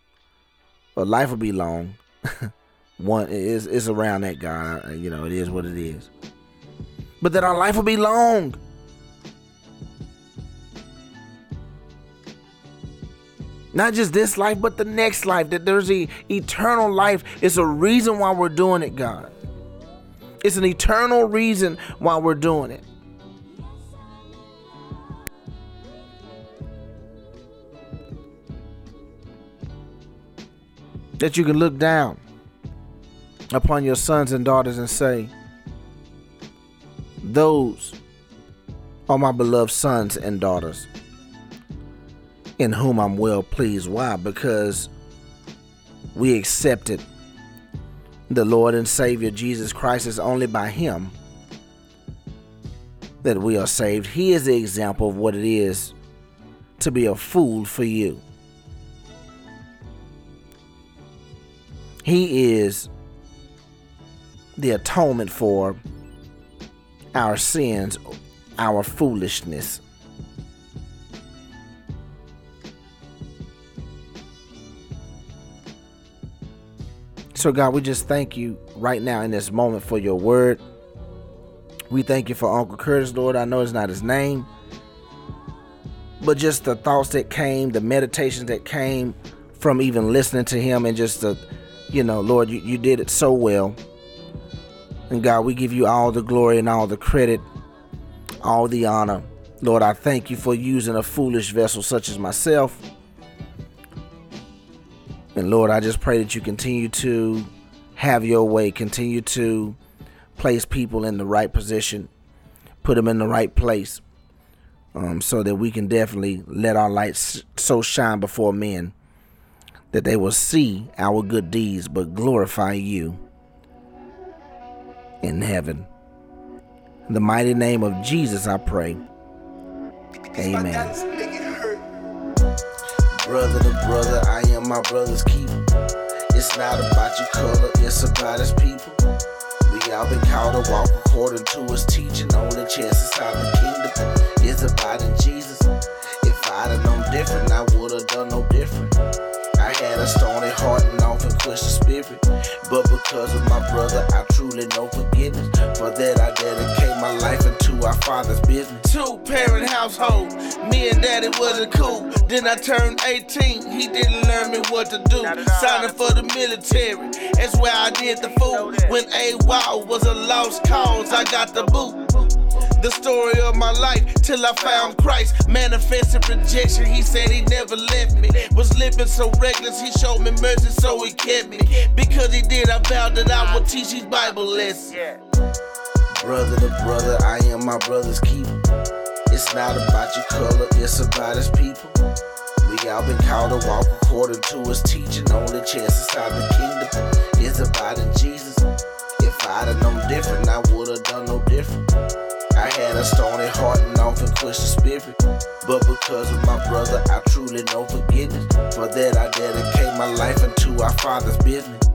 or life will be long. One is is around that God, you know, it is what it is. But that our life will be long. Not just this life, but the next life. That there's a eternal life. It's a reason why we're doing it, God. It's an eternal reason why we're doing it. That you can look down upon your sons and daughters and say, Those are my beloved sons and daughters in whom I'm well pleased. Why? Because we accepted the Lord and Savior Jesus Christ is only by Him that we are saved. He is the example of what it is to be a fool for you. He is the atonement for our sins, our foolishness. So, God, we just thank you right now in this moment for your word. We thank you for Uncle Curtis, Lord. I know it's not his name, but just the thoughts that came, the meditations that came from even listening to him, and just the, you know, Lord, you, you did it so well. And God, we give you all the glory and all the credit, all the honor. Lord, I thank you for using a foolish vessel such as myself. And Lord, I just pray that you continue to have your way, continue to place people in the right position, put them in the right place, um, so that we can definitely let our light so shine before men that they will see our good deeds but glorify you in heaven. In the mighty name of Jesus, I pray. Amen. Brother to brother, I am my brother's keeper. It's not about your color, it's about his people. We all been called to walk according to his teaching. Only chance inside the kingdom is abiding Jesus. If I'd have known different, I would have done no different. I had a stony heart and often questioned spirit. But because of my brother, I truly know forgiveness. For that, I dedicate my life into our Father's business. Two parent household, me and daddy wasn't cool. Then I turned 18, he didn't learn me what to do. Signing for the military, that's where I did the fool. When a wow was a lost cause, I got the boot the story of my life till I found Christ. Manifested rejection, he said he never left me. Was living so reckless, he showed me mercy, so he kept me. Because he did, I vowed that I would teach these Bible lessons. Brother to brother, I am my brother's keeper. It's not about your color, it's about his people. We all been called to walk according to his teaching. Only chance to inside the kingdom is about in Jesus. If I'd have known different, I would have done a stony heart and often questioned spirit. But because of my brother, I truly know forgiveness. For that, I dedicate my life into our Father's business.